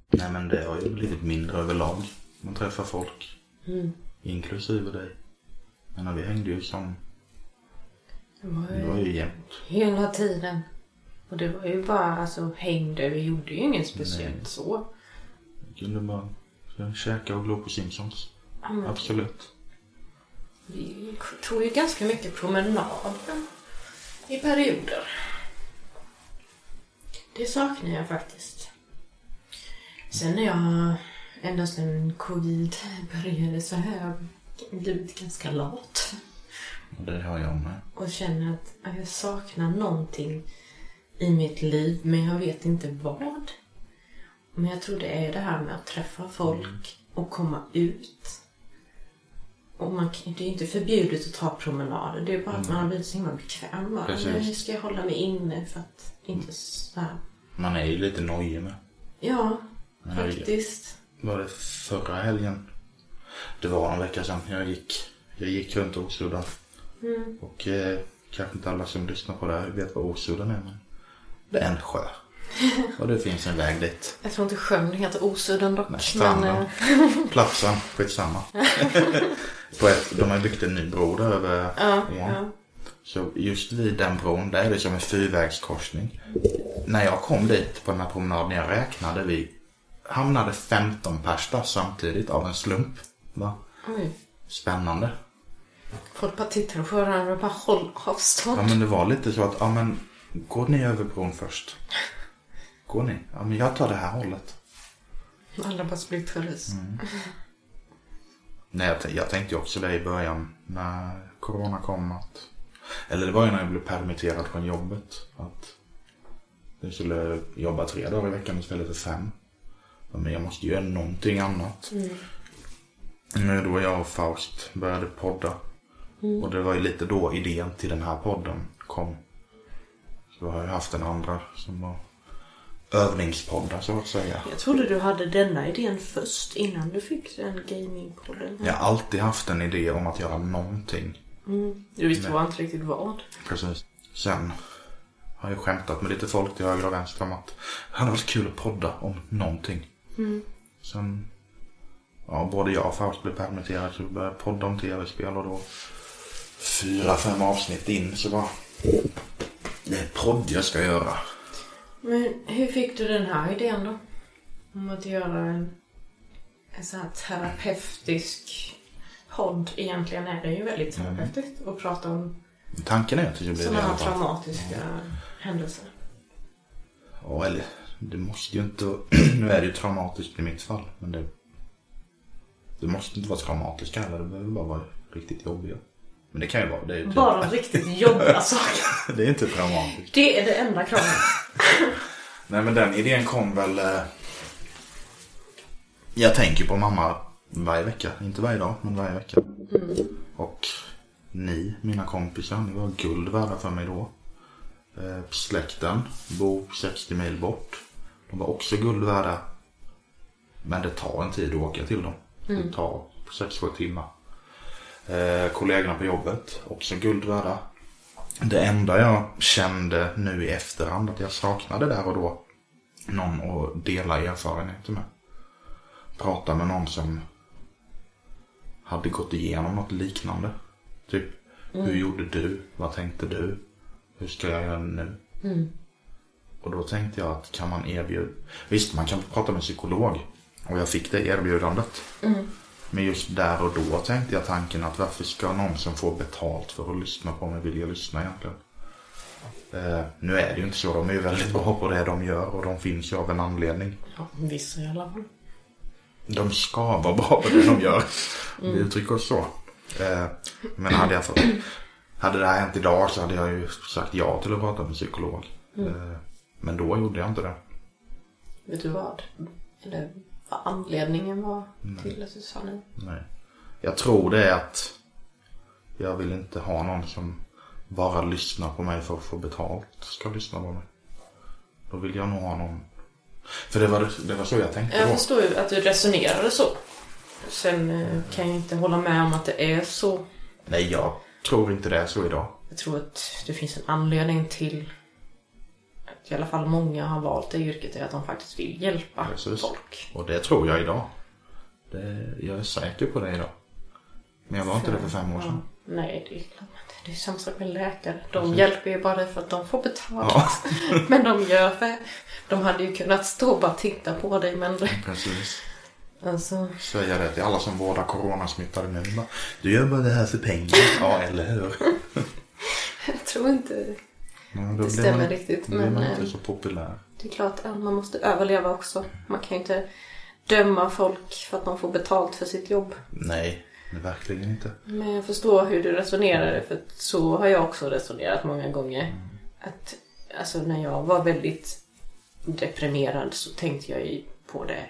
Nej men det har ju blivit mindre överlag. Man träffar folk. Mm. Inklusive dig. Men vi hängde ju som, Det var det var ju ju jämnt. hela tiden. Och det var ju bara alltså hängde. Vi gjorde ju inget speciellt Nej. så. Vi kunde bara käka och glo på Simpsons. Men Absolut. Vi tog ju ganska mycket promenader i perioder. Det saknar jag faktiskt. Sen när jag, ända sedan covid började så har jag blivit ganska lat. Det har jag med. Och känner att jag saknar någonting i mitt liv men jag vet inte vad. Men jag tror det är det här med att träffa folk och komma ut. Och man, det är inte förbjudet att ta promenader. Det är bara att man har blivit så himla bekväm. Bara. Nu ska jag hålla mig inne för att inte svära. Man är ju lite nojig med. Ja, faktiskt. Var det förra helgen? Det var en vecka sedan jag gick. Jag gick runt Åsudden. Mm. Och eh, kanske inte alla som lyssnar på det här vet vad Åsudden är men det är en sjö. Och det finns en väg dit. Jag tror inte sjön heter Osudden dock. Nej, men, stranden. eh, Platsen, skitsamma. på ett, de har byggt en ny bro där över ja, ja. Så just vid den bron, där är det som en fyrvägskorsning. När jag kom dit på den här promenaden, jag räknade vi hamnade 15 pers där samtidigt av en slump. Va? Oj. Spännande. Folk bara tittar på varandra och bara håll avstånd. Ja men det var lite så att, ja men gå ni över bron först. Går ni? Ja men jag tar det här hållet. Alla bara splittrades. Mm. Nej, jag, jag tänkte ju också det i början när corona kom att... Eller det var ju när jag blev permitterad från jobbet. Att jag skulle jobba tre dagar i veckan istället för fem. Men jag måste göra någonting annat. Mm. Då jag och Faust började podda. Och det var ju lite då idén till den här podden kom. Så jag har ju haft en andra som var övningspoddar så att säga. Jag trodde du hade denna idén först innan du fick den gamingpodden. Jag har alltid haft en idé om att göra någonting. Mm. Du visste bara inte riktigt vad. Precis. Sen har jag skämtat med lite folk till höger och vänster om att det hade varit kul att podda om någonting. Sen, ja, både jag och Faust blev permitterade så vi började podda om tv-spel och då fyra, fem avsnitt in så bara det är podd jag ska göra. Men hur fick du den här idén då? Om att göra en, en sån här terapeutisk podd. Egentligen är det ju väldigt terapeutiskt att prata om Tanken är att det ska bli det i sådana här traumatiska händelser. Ja, eller det måste ju inte, nu är det ju traumatiskt i mitt fall, men det, det måste inte vara traumatiskt heller, det behöver bara vara riktigt jobbiga. Men det kan ju vara, det är ju typ, Bara riktigt jobbiga saker. det är inte traumatiskt. Det är det enda kravet. Nej men den idén kom väl, eh, jag tänker på mamma varje vecka, inte varje dag, men varje vecka. Och ni, mina kompisar, ni var guld värda för mig då. Eh, släkten bor 60 mil bort. De var också guld värda. Men det tar en tid att åka till dem. Det tar 6-7 timmar. Eh, kollegorna på jobbet, också guld värda. Det enda jag kände nu i efterhand att jag saknade där och då. Någon att dela erfarenheter med. Prata med någon som hade gått igenom något liknande. Typ, hur gjorde du? Vad tänkte du? Hur ska jag göra nu? Och då tänkte jag att kan man erbjuda... Visst, man kan prata med en psykolog. Och jag fick det erbjudandet. Men just där och då tänkte jag tanken att varför ska någon som får betalt för att lyssna på mig vilja lyssna egentligen? Eh, nu är det ju inte så. De är ju väldigt bra på det de gör och de finns ju av en anledning. Ja, vissa i alla fall. de ska vara bra på det de gör. Mm. Vi uttrycker oss så. Eh, men hade jag fått, hade det här hänt idag så hade jag ju sagt ja till att prata med psykolog. Mm. Eh, men då gjorde jag inte det. Vet du vad? Eller vad anledningen var nej. till att du sa nej? Nej. Jag tror det är att jag vill inte ha någon som bara lyssnar på mig för att få betalt ska lyssna på mig. Då vill jag nog ha någon för det var, det var så jag tänkte Jag då. förstår ju att du resonerade så. Sen eh, kan jag inte hålla med om att det är så. Nej, jag tror inte det är så idag. Jag tror att det finns en anledning till i alla fall många har valt det yrket är att de faktiskt vill hjälpa Precis. folk. Och det tror jag idag. Det, jag är säker på det idag. Men jag var inte det för fem år sedan. Ja, nej, det är klart. Det är samma sak med läkare. De Precis. hjälper ju bara för att de får betalt. Ja. men de gör det. De hade ju kunnat stå och bara titta på dig men... Precis. Alltså... Säga det till alla som vårdar coronasmittade nu. Du gör bara det här för pengar. Ja, eller hur? Jag tror inte ja, det stämmer man, riktigt. Då men, man inte eh, så populär. Det är klart att man måste överleva också. Man kan ju inte döma folk för att de får betalt för sitt jobb. Nej, verkligen inte. Men jag förstår hur du resonerar. För så har jag också resonerat många gånger. Mm. Att alltså, när jag var väldigt deprimerad så tänkte jag ju på det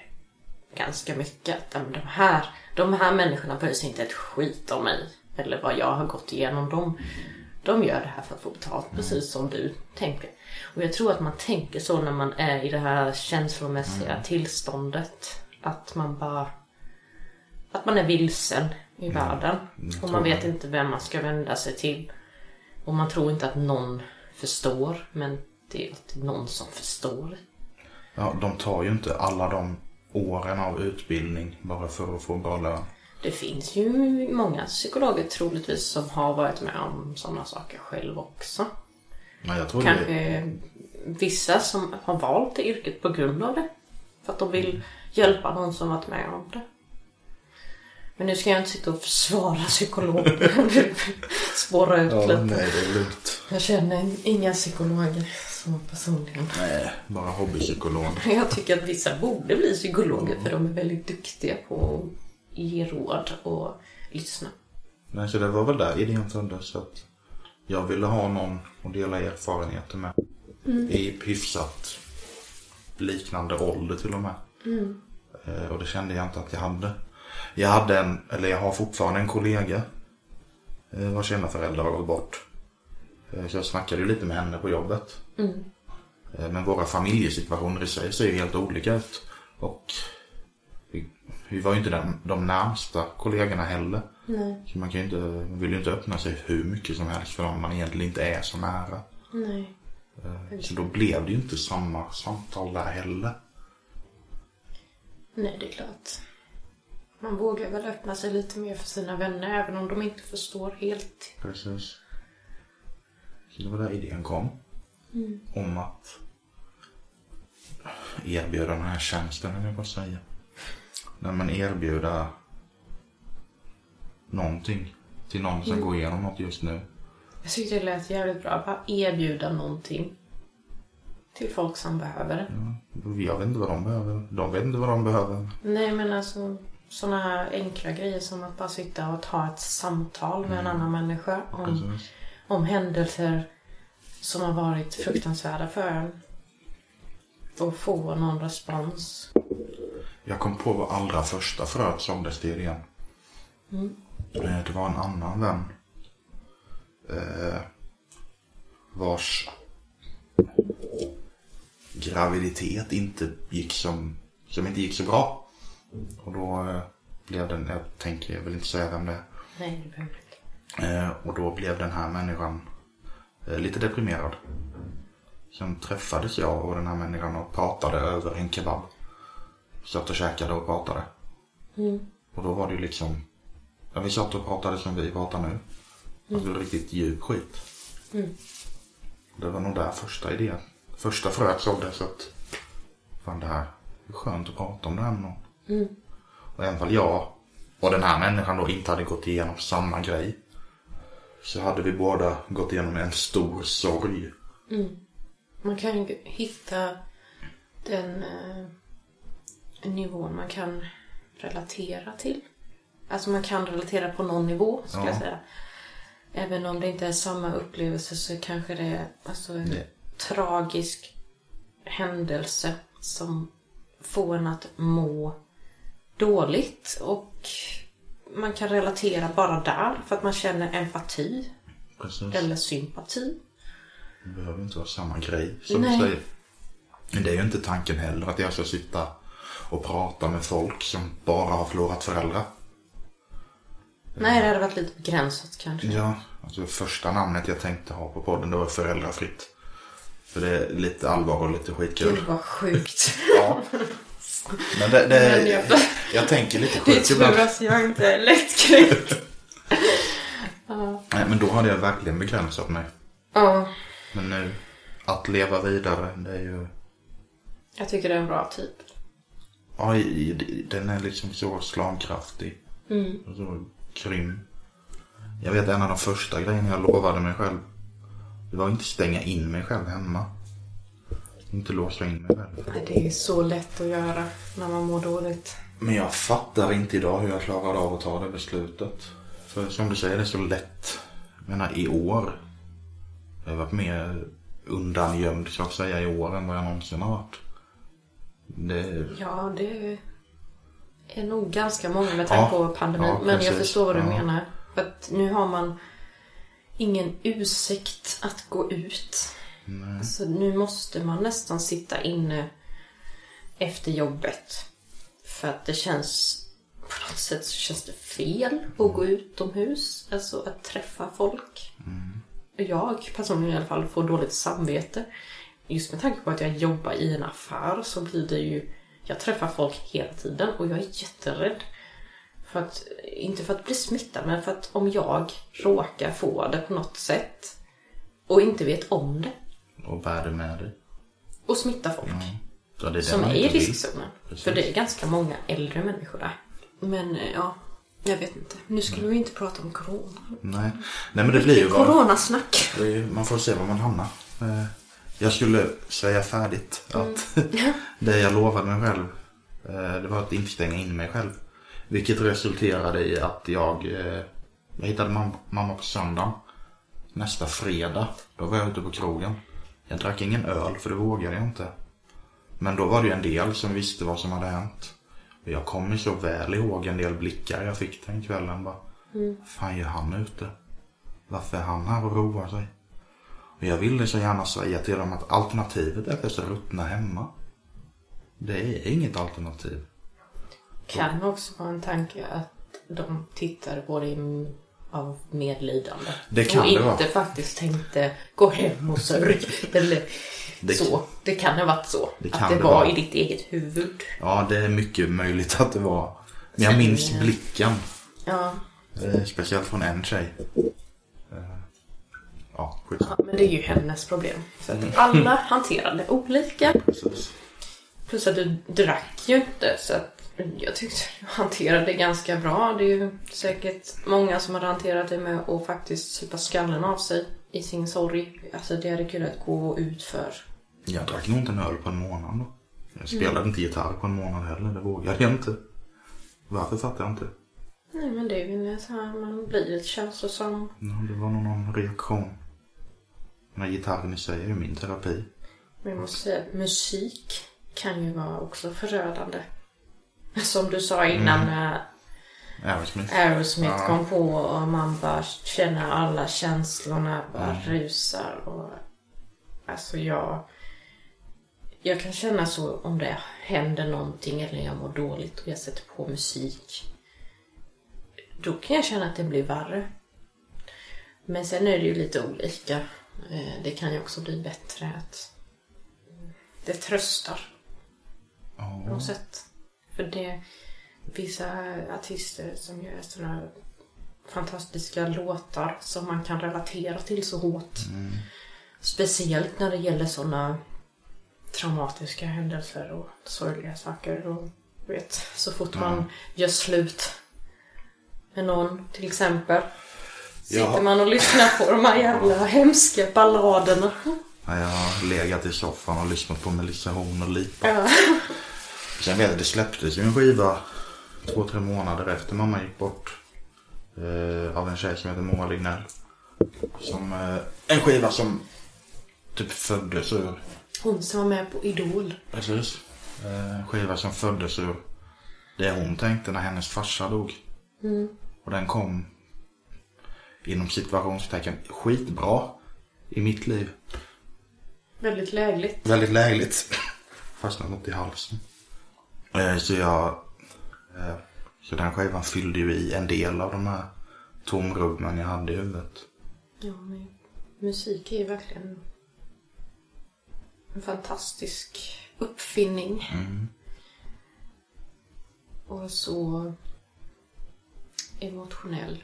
ganska mycket. Att de här, de här människorna bryr sig inte ett skit om mig. Eller vad jag har gått igenom. De, de gör det här för att få betalt, precis som du tänker. Och jag tror att man tänker så när man är i det här känslomässiga mm. tillståndet. Att man bara... Att man är vilsen i mm. världen. Och man vet inte vem man ska vända sig till. Och man tror inte att någon förstår. Men det är alltid någon som förstår. Ja, de tar ju inte alla de åren av utbildning bara för att få bra lön. Det finns ju många psykologer troligtvis som har varit med om sådana saker själv också. Ja, jag tror Kanske det... vissa som har valt det yrket på grund av det. För att de vill mm. hjälpa någon som varit med om det. Men nu ska jag inte sitta och försvara psykologer. Spåra ut ja, lite. Nej, det är lugnt. Jag känner inga psykologer så personligen. Nej, bara hobbypsykologer. Jag tycker att vissa borde bli psykologer för de är väldigt duktiga på ge råd och lyssna. Nej, så det var väl där idén föddes. Att jag ville ha någon att dela erfarenheter med. Mm. I hyfsat liknande ålder till och med. Mm. Eh, och det kände jag inte att jag hade. Jag hade en, eller jag har fortfarande en kollega eh, vars ena förälder har gått bort. Eh, så jag snackade ju lite med henne på jobbet. Mm. Men våra familjesituationer i sig ser ju helt olika ut. Och vi, var ju inte den, de närmsta kollegorna heller. Nej. Så man kan ju inte, man vill ju inte öppna sig hur mycket som helst för dem man egentligen inte är så nära. Nej. Så då blev det ju inte samma samtal där heller. Nej, det är klart. Man vågar väl öppna sig lite mer för sina vänner även om de inte förstår helt. Precis. Så det var där idén kom. Mm. Om att erbjuda den här tjänsten, eller jag bara säga. När man erbjuder någonting till någon som mm. går igenom något just nu. Jag tyckte det lät jävligt bra. Bara erbjuda någonting. Till folk som behöver det. Ja, jag vet inte vad de behöver. De vet inte vad de behöver. Nej men alltså sådana här enkla grejer som att bara sitta och ta ett samtal med mm. en annan människa om, om händelser som har varit fruktansvärda för en. Och få någon respons. Jag kom på vad allra första fröet såldes till igen. Mm. Eh, det var en annan vän. Eh, vars graviditet inte gick som, som inte gick så bra. Och då eh, blev den, jag tänker, jag vill inte säga vem det är. Nej, det behöver inte. Eh, och då blev den här människan eh, lite deprimerad. Sen träffades jag och den här människan och pratade över en kebab. Satt och käkade och pratade. Mm. Och då var det ju liksom, ja vi satt och pratade som vi pratar nu. Mm. det var riktigt djup skit. Mm. Det var nog där första idén, första fröet såddes att, fan det här, det är skönt att prata om det här med någon. Mm. Och även fall jag och den här människan då inte hade gått igenom samma grej. Så hade vi båda gått igenom en stor sorg. Mm. Man kan ju hitta den eh, nivån man kan relatera till. Alltså man kan relatera på någon nivå skulle Ja. jag säga. Även om det inte är samma upplevelse så kanske det är alltså en Det- tragisk händelse som får en att må dåligt och man kan relatera bara där för att man känner empati Precis. eller sympati. Det behöver inte vara samma grej som Nej. du säger. Men det är ju inte tanken heller att jag ska sitta och prata med folk som bara har förlorat föräldrar. Nej, det hade varit lite begränsat kanske. Ja, alltså första namnet jag tänkte ha på podden det var föräldrafritt. För det är lite allvar och lite skitkul. Gud vad sjukt. Ja. Men det, det Men jag- jag tänker lite Det är sjukt tur ibland. att jag inte är lättkränkt. Nej, men då hade jag verkligen begränsat mig. Ja, Men nu, att leva vidare, det är ju... jag tycker det är en bra typ. Ja, den är liksom så slagkraftig. Och så grym. Jag vet en av de första grejerna jag lovade mig själv. Det var inte stänga in mig själv hemma. Inte låsa in mig själv. Nej, det är så lätt att göra när man mår dåligt. Men jag fattar inte idag hur jag klarade av att ta det beslutet. För som du säger, det är så lätt. Jag menar i år. Jag har varit mer undangömd så att säga i år än vad jag någonsin har varit. Det, Ja, det är nog ganska många med tanke Ja, på pandemin. ja, men jag förstår vad du Ja. menar. För att nu har man ingen ursäkt att gå ut. Så nu måste man nästan sitta inne efter jobbet. För att det känns, på något sätt så känns det fel att gå utomhus. Alltså att träffa folk. Och Jag personligen i alla fall får dåligt samvete. Just med tanke på att jag jobbar i en affär så blir det ju, jag träffar folk hela tiden och jag är jätterädd. För att, inte för att bli smittad men för att om jag råkar få det på något sätt och inte vet om det och bär det med dig. och smitta folk Så det är som är i riskzonen. För det är ganska många äldre människor där. Men eh, ja, jag vet inte. Nu skulle vi inte prata om corona. Nej. Nej men det blir ju vad... Coronasnack. Det är ju, man får se var man hamnar. Jag skulle säga färdigt att det jag lovade mig själv eh, det var att inte stänga in mig själv. Vilket resulterade i att jag, eh, jag hittade mam- mamma på söndagen. Nästa fredag, då var jag ute på krogen. Jag drack ingen öl för det vågade jag inte. Men då var det ju en del som visste vad som hade hänt. Och jag kommer så väl ihåg en del blickar jag fick den kvällen. Bara, fan gör han ute? Varför är han här och roar sig? Och jag ville så gärna säga till dem att alternativet är att ruttna hemma. Det är inget alternativ. Kan också vara en tanke att de tittade på i- av medlidande. Det kan och det inte vara. faktiskt tänkte gå hem och sörj. Eller Det- så. Det kan ha varit så. Det att det, det var vara. i ditt eget huvud. Ja, det är mycket möjligt att det var. Men jag minns blicken. Ja. Eh, speciellt från en tjej. Ja, skitsamma. ja, men det är ju hennes problem. För att alla hanterar det olika. Precis. Plus att du drack ju inte så att jag tyckte du hanterade det ganska bra. Det är ju säkert många som hade hanterat det med att faktiskt supa skallen av sig i sin sorg. Alltså det hade kunnat gå ut för. Jag drack nog inte en öl på en månad då. Jag spelade inte gitarr på en månad heller. Det vågade jag inte. Varför fattar jag inte. Nej men det är ju så här man blir lite känslosam. Ja, det var nog någon reaktion. Här gitarren i sig är ju min terapi. Men jag måste säga att musik kan ju vara också förödande. Som du sa innan när Aerosmith. Aerosmith Ja. kom på och man bara känner alla känslorna bara rusar och alltså jag jag kan känna så om det händer någonting eller jag mår dåligt och jag sätter på musik. Då kan jag känna att det blir värre. Men sen är det ju lite olika. Eh, Det kan ju också bli bättre att det tröstar på Ja. något sätt. För det vissa artister som gör sådana fantastiska låtar som man kan relatera till så hårt. Speciellt när det gäller sådana traumatiska händelser och sorgliga saker. Och, vet, så fort man gör slut med någon till exempel. Sitter man och lyssnar på de här jävla hemska balladerna. Ja, Jag har legat i soffan och lyssnat på Melissa Horn och Lipa. Ja. Sen vet jag, det släpptes ju en skiva två, tre månader efter mamma gick bort. Eh, av en tjej som heter Moa Lignell. Som, eh, en skiva som typ föddes ur Hon som var med på Idol. Precis. Eh, En skiva som föddes ur det hon tänkte när hennes farsa dog. Och den kom inom situationstecken skitbra i mitt liv. Väldigt lägligt. Väldigt lägligt. Fastnat något i halsen. Eh, Så jag... eh, Så den skivan fyllde ju i en del av de här tomrummen jag hade i huvudet. Ja, men musik är ju verkligen en fantastisk uppfinning. Och så emotionell.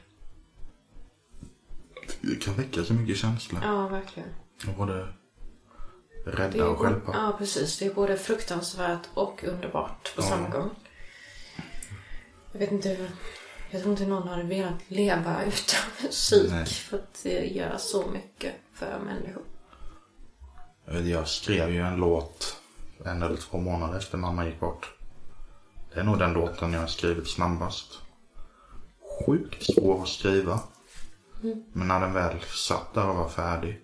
Det kan väcka så mycket känslor. Ja, verkligen. Och både rädda och stjälpa. ja, precis. Det är både fruktansvärt och underbart på Ja. samma gång. Jag vet inte hur... Jag tror inte någon hade velat leva utan musik. Nej. För att det gör så mycket för människor. Vet, Jag skrev ju en låt en eller två månader efter mamma gick bort. Det är nog den låten jag har skrivit snabbast. Sjukt svår att skriva. Men när den väl satt där och var färdig.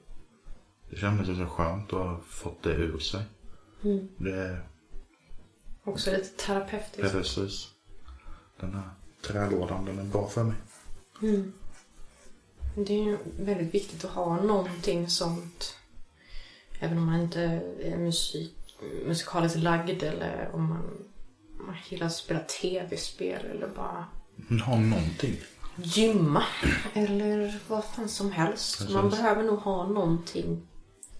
Det kändes så skönt att ha fått det ur sig. Det är Också lite terapeutiskt. precis. Den här trälådan, den är bra för mig. Det är ju väldigt viktigt att ha någonting sånt. Även om man inte är musik, musikaliskt lagd eller om man, man gillar att spela tv-spel eller bara ha någonting. Gymma. Eller vad fan som helst. Precis. Man behöver nog ha någonting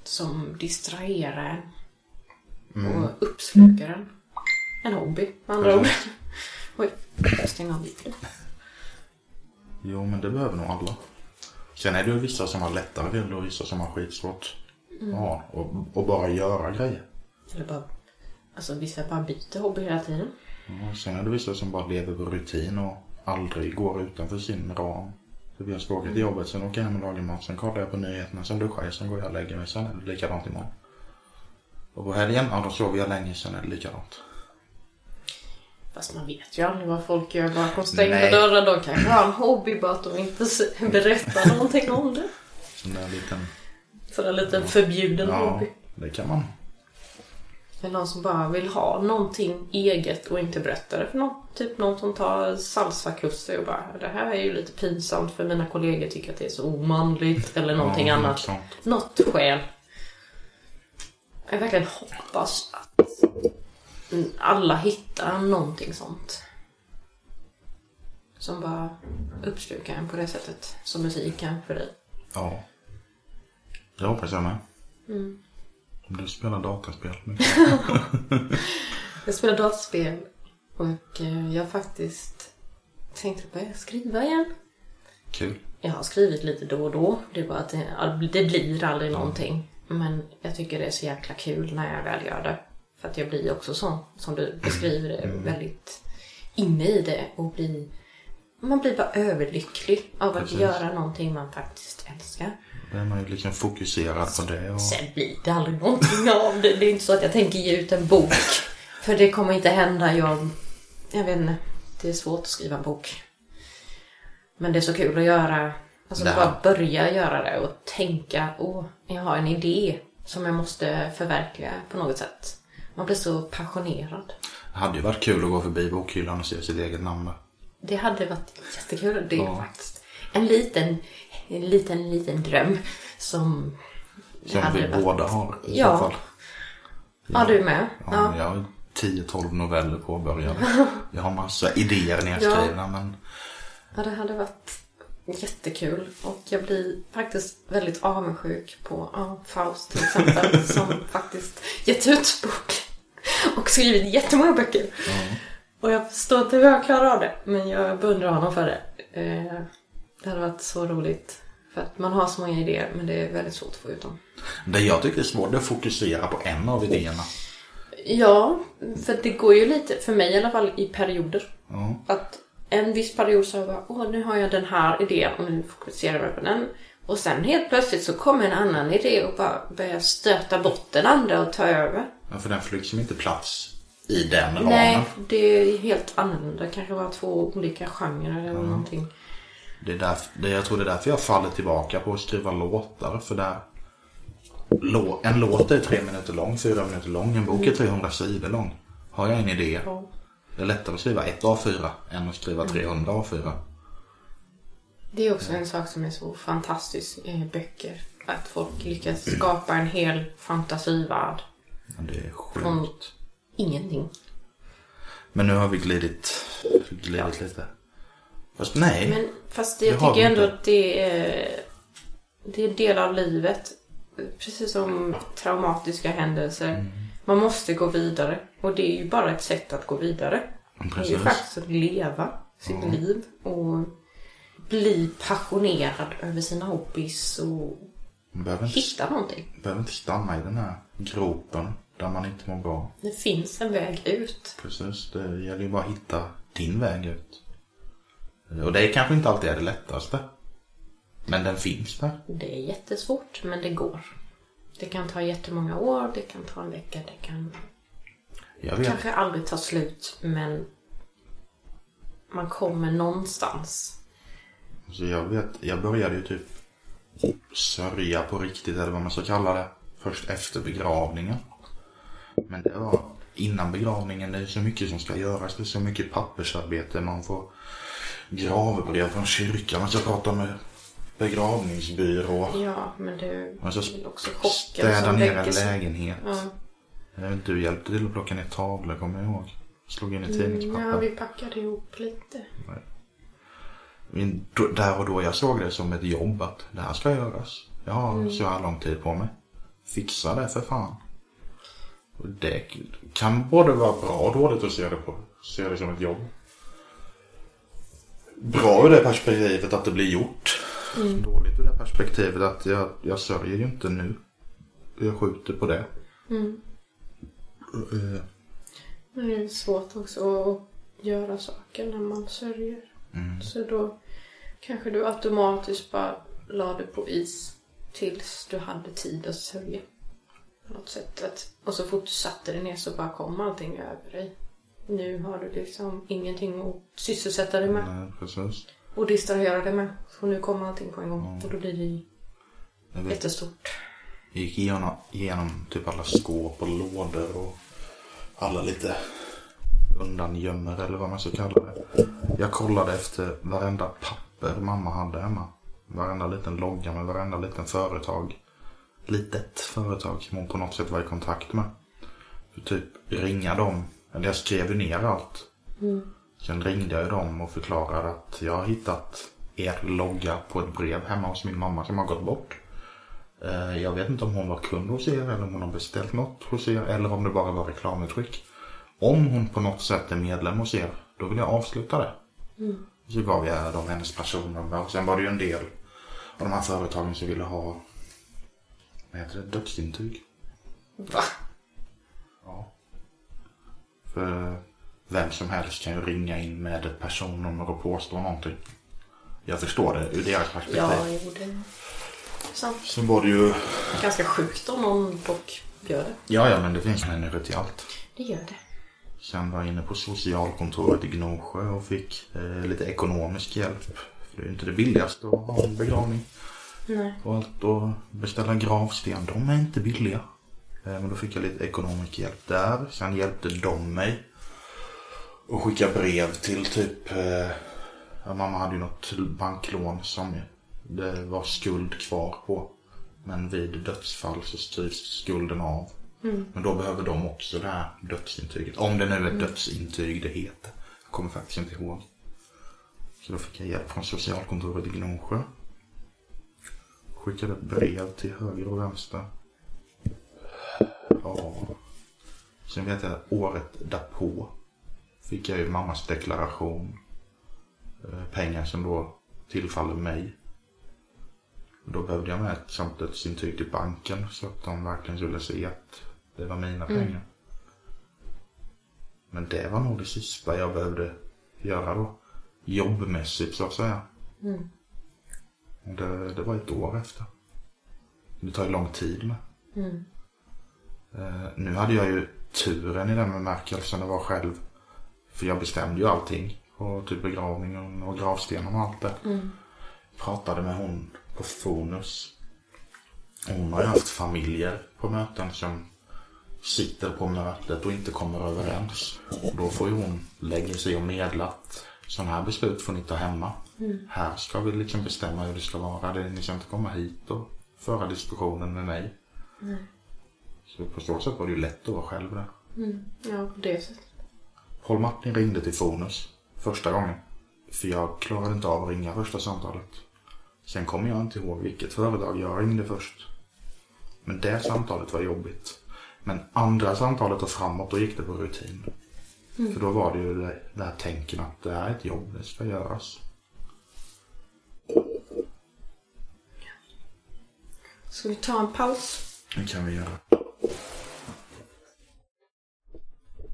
som distraherar en. Och uppslukar en. En hobby med andra ord. Oj, jag stänger av lite. Jo, men det behöver nog alla. Sen är det ju vissa som har lättare till det och vissa som har skitsvårt att ha. Och, och bara göra grejer. Eller bara, alltså vissa bara byter hobby hela tiden. Ja, sen är det vissa som bara lever på rutin och aldrig går utanför sin ram. Så jag ska åka till jobbet, sen åker jag hem och lagar mat, sen kollar jag på nyheterna, sen duschar jag, sen går jag och lägger mig, sen är det likadant imorgon. Och på helgen, ja då sover jag länge, sen är det likadant. Fast man vet ju aldrig vad folk gör bakom stängda Nej. dörrar. De kanske har en hobby bara att de inte berättar någonting om det. Sen är det en liten, För en liten förbjuden ja, hobby. det kan man. Eller någon som bara vill ha någonting eget och inte berättar det för någon. Typ någon som tar salsakurser och bara det här är ju lite pinsamt för mina kollegor tycker att det är så omanligt. Eller någonting ja, annat. sånt. Något skäl. Jag verkligen hoppas att alla hittar någonting sånt. Som bara uppslukar en på det sättet. Som musik kan för dig. Ja. Det hoppas jag med. Mm. Du spelar dataspel mycket. Jag spelar dataspel och eh, jag har faktiskt tänkt börja skriva igen. Kul. Jag har skrivit lite då och då. Det är bara att det, det blir aldrig någonting. Men jag tycker det är så jäkla kul när jag väl gör det. För att jag blir också sån, som du beskriver det, väldigt inne i det och blir... Man blir bara överlycklig av att Precis. göra någonting man faktiskt älskar. Då är man ju liksom fokuserad på det och... Sen blir det aldrig någonting av det. Det är inte så att jag tänker ge ut en bok. För det kommer inte hända. Jag, jag vet inte. Det är svårt att skriva en bok. Men det är så kul att göra. Alltså Nej. bara börja göra det och tänka. Åh, jag har en idé som jag måste förverkliga på något sätt. Man blir så passionerad. Det hade ju varit kul att gå förbi bokhyllan och se sitt eget namn där. Det hade varit jättekul. Det är Ja. faktiskt en liten, en liten, liten dröm som... Som hade vi varit- båda har i Ja. så fall. Ja, du med? Ja, Jag har 10-12 noveller påbörjade. Jag har massa idéer nedskrivna men Ja, det hade varit jättekul. Och jag blir faktiskt väldigt avundsjuk på ja, Faust till exempel. som faktiskt gett ut bok. Och skrivit jättemånga böcker. Och jag förstår inte hur jag klarar av det. Men jag beundrar honom för det. Eh, Det hade varit så roligt. För att man har så många idéer men det är väldigt svårt att få ut dem. det jag tycker är svårt är att fokusera på en av idéerna. Ja, för det går ju lite, för mig i alla fall, i perioder. Ja. Att en viss period så har jag bara, åh nu har jag den här idén och nu fokuserar jag på den. Och sen helt plötsligt så kommer en annan idé och bara börjar stöta bort den andra och ta över. Ja, för den får liksom inte plats i den ramen. Nej, det är helt annorlunda. Kanske var två olika genrer eller någonting. Det är därför, jag tror det är därför jag faller tillbaka på att skriva låtar. För där, en låt är tre minuter lång, fyra minuter lång. En bok är 300 sidor lång. Har jag en idé, Ja. det är lättare att skriva ett A4 än att skriva 300 A4. Det är också en sak som är så fantastisk i böcker. Att folk lyckas skapa en hel fantasivärld Men det är sjukt. Ingenting. Men nu har vi glidit, glidit lite. Fast nej. Men fast jag tycker ändå inte. att det är, det är del av livet. Precis som traumatiska händelser. Mm. Man måste gå vidare. Och det är ju bara ett sätt att gå vidare. Det är ju Precis. faktiskt att leva sitt liv och bli passionerad över sina hobbys och Man behöver inte, hitta någonting. behöver inte stanna i den här gropen där man inte mår bra. Det finns en väg ut. Precis, det gäller ju bara att hitta din väg ut. Och det är kanske inte alltid är det lättaste. Men den finns där. Det är jättesvårt, men det går. Det kan ta jättemånga år, det kan ta en vecka, det kan kanske aldrig ta slut, men man kommer någonstans. Så jag vet, jag började ju typ sörja på riktigt eller vad man ska kalla det. Först efter begravningen. Men det var innan begravningen. Det är så mycket som ska göras. Det är så mycket pappersarbete. Man får gravbrev från kyrkan. Man ska prata med begravningsbyrå. Ja, men det Man ska är också chocken städa ner en lägenhet. Ja. Du hjälpte till att plocka ner tavlor kommer jag ihåg. Slog in i Mm, tidningspapper. ja, vi packade ihop lite. Men Där och då jag såg det som ett jobb att det här ska göras. Jag har så här lång tid på mig. Fixa det för fan. Och det kan både vara bra och dåligt att se det, på, se det som ett jobb. Bra ur det perspektivet att det blir gjort. Dåligt ur det perspektivet att jag, jag sörjer ju inte nu. Jag skjuter på det. Eh, Men det är svårt också att göra saker när man sörjer. Så då kanske du automatiskt bara la det på is tills du hade tid att sörja. På något sätt. Att, och så fort du satte dig ner så bara kom allting över dig. Nu har du liksom ingenting att sysselsätta dig med. Nej, precis. Och distrahera dig med. Så nu kommer allting på en gång. Och då blir det vet jättestort. Jag gick igenom, igenom typ alla skåp och lådor och alla lite undangömmer eller vad man ska kalla det. Jag kollade efter varenda papper mamma hade hemma. Varenda liten logga med varenda liten företag. Litet företag som hon på något sätt var i kontakt med. För typ ringa dem. Eller jag skrev ju ner allt. Sen ringde jag ju dem och förklarade att jag har hittat er logga på ett brev hemma hos min mamma som har gått bort. Eh, Jag vet inte om hon var kund hos er eller om hon har beställt något hos er eller om det bara var reklamutskick. Om hon på något sätt är medlem hos er, då vill jag avsluta det. Så gav jag dem hennes personnummer och sen var det ju en del av de här företagen som ville ha, vad heter det, dödsintyg. Va? Ja. För vem som helst kan ju ringa in med ett personnummer och påstå någonting. Jag förstår det ur deras perspektiv. Ja, jo det är sant. Sen var det ju, Ganska sjukt om någon dock gör det. ja ja men det finns människor till allt. Det gör det. Sen var jag inne på socialkontoret i Gnosjö och fick eh, lite ekonomisk hjälp. För det är ju inte det billigaste att ha en begravning. Nej. Och allt och beställa gravsten, de är inte billiga. Eh, men då fick jag lite ekonomisk hjälp där. Sen hjälpte de mig att skicka brev till typ, eh, ja, mamma hade ju något banklån som det var skuld kvar på. Men vid dödsfall så skrivs skulden av. Men då behöver de också det här dödsintyget. Om det nu är dödsintyg det heter. Jag kommer faktiskt inte ihåg. Så då fick jag hjälp från socialkontoret i Gnosjö. Skickade brev till höger och vänster. Ja. Sen vet jag året därpå fick jag ju mammas deklaration. Eh, Pengar som då tillfaller mig. Då behövde jag med ett sånt dödsintyg till banken så att de verkligen skulle se att det var mina pengar. Men det var nog det sista jag behövde göra då. Jobbmässigt så att säga. Och Det, det var ett år efter. Det tar ju lång tid med. Eh, nu hade jag ju turen i den bemärkelsen att vara själv. För jag bestämde ju allting. Och typ begravningen och gravstenen och allt det. Pratade med hon på Fonus. Hon har ju haft familjer på möten som sitter på mötet och inte kommer överens. Och då får ju hon lägga sig och medla att sådana här beslut får ni ta hemma. Här ska vi liksom bestämma hur det ska vara. Det, ni ska inte komma hit och föra diskussionen med mig. Så på så sätt var det ju lätt att vara själv där. Ja, på det sättet. Paul Martin ringde till Fonus första gången. För jag klarade inte av att ringa första samtalet. Sen kommer jag inte ihåg vilket företag jag ringde först. Men det samtalet var jobbigt. Men andra samtalet och framåt, då gick det på rutin. För då var det ju det, det här tänken att det här är ett jobb, det ska göras. Ska vi ta en paus? Det kan vi göra.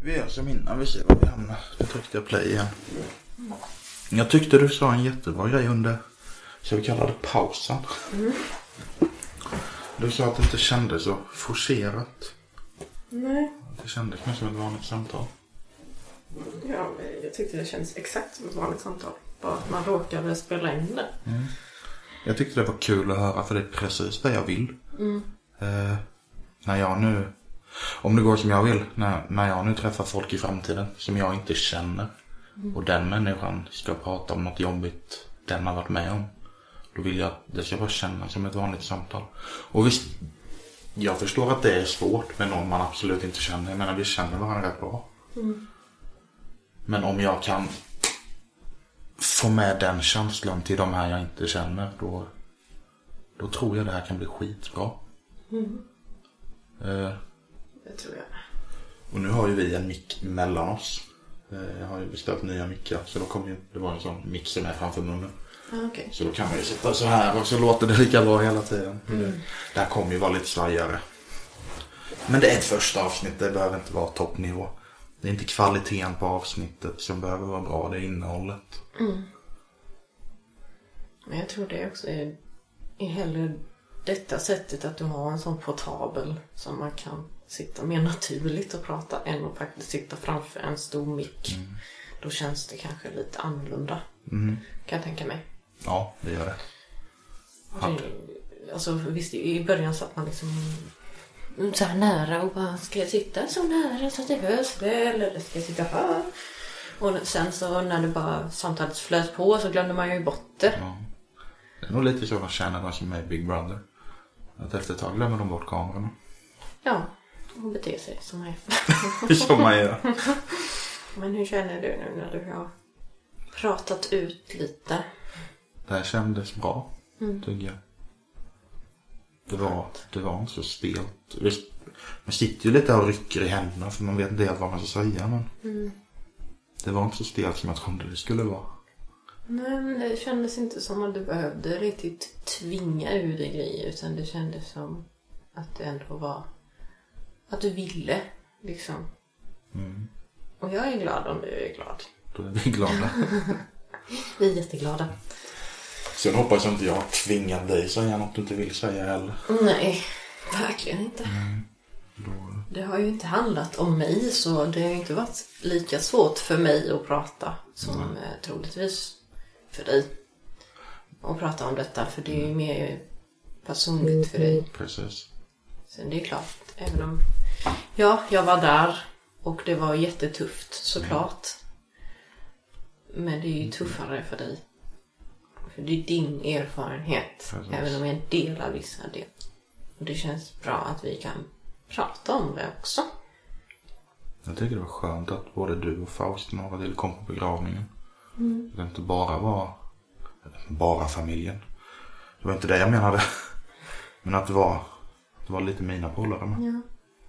Vi gör som innan, vi ser var vi hamnar. Nu tryckte jag play igen. Jag tyckte du sa en jättebra grej under, ska vi kalla det pausen? Du sa att det inte kändes så forcerat. Nej. Det kändes mer som ett vanligt samtal. Ja, jag tyckte det kändes exakt som ett vanligt samtal. Bara att man råkade spela in det. Jag tyckte det var kul att höra för det är precis det jag vill. Eh, när jag nu, om det går som jag vill, när, när jag nu träffar folk i framtiden som jag inte känner och den människan ska prata om något jobbigt den har varit med om. Då vill jag att det ska bara kännas som ett vanligt samtal. Och visst, jag förstår att det är svårt med någon man absolut inte känner. Jag menar vi känner varandra rätt bra. Men om jag kan få med den känslan till de här jag inte känner då, då tror jag det här kan bli skitbra. Eh, Det tror jag. och nu har ju vi en mick mellan oss. Eh, jag har ju beställt nya mickar så då kommer ju, det var en sån mick som är framför munnen. Ja, okej. Så då kan man ju sitta så här och så låter det lika bra hela tiden. Det här kommer ju vara lite svajigare. Men det är ett första avsnitt, det behöver inte vara toppnivå. Det är inte kvaliteten på avsnittet som behöver vara bra, det är innehållet. Men jag tror det också är, är hellre detta sättet att du har en sån portabel som man kan sitta mer naturligt och prata än att faktiskt sitta framför en stor mick. Då känns det kanske lite annorlunda. Kan jag tänka mig. Ja, det gör det. Det, alltså visst i början satt man liksom så här nära och bara ska jag sitta så nära så att det hörs väl eller ska jag sitta här? Och sen så när det bara samtalet flöt på så glömde man ju bort det. Ja. Det är nog lite så de känner de som är Big Brother. Att efter ett tag glömmer de bort kamerorna. Ja, och bete sig som jag. som man gör. Men hur känner du nu när du har pratat ut lite? Det här kändes bra, tycker jag. Det var, det var inte så stelt. Visst, man sitter ju lite och rycker i händerna för man vet inte helt vad man ska säga. Men Det var inte så stelt som jag trodde det skulle vara. Nej, men det kändes inte som att du behövde riktigt tvinga ur dig grejer utan det kändes som att det ändå var att du ville liksom. Och jag är glad om du är glad. Då är vi glada. Vi är jätteglada. Sen hoppas jag inte jag tvingar dig säga något du inte vill säga heller. Nej, verkligen inte. Då, Det har ju inte handlat om mig så det har ju inte varit lika svårt för mig att prata som eh, troligtvis för dig. Att prata om detta för det är ju mer personligt för dig. precis. Sen det är klart, även om... Ja, jag var där och det var jättetufft såklart. Men det är ju tuffare för dig. För det är din erfarenhet. Precis. Även om jag delar vissa del. Och det känns bra att vi kan prata om det också. Jag tycker det var skönt att både du och Faust några till kom på begravningen. Mm. Det inte bara var bara familjen. Det var inte det jag menade. Men att det var, det var lite mina polare med. Ja.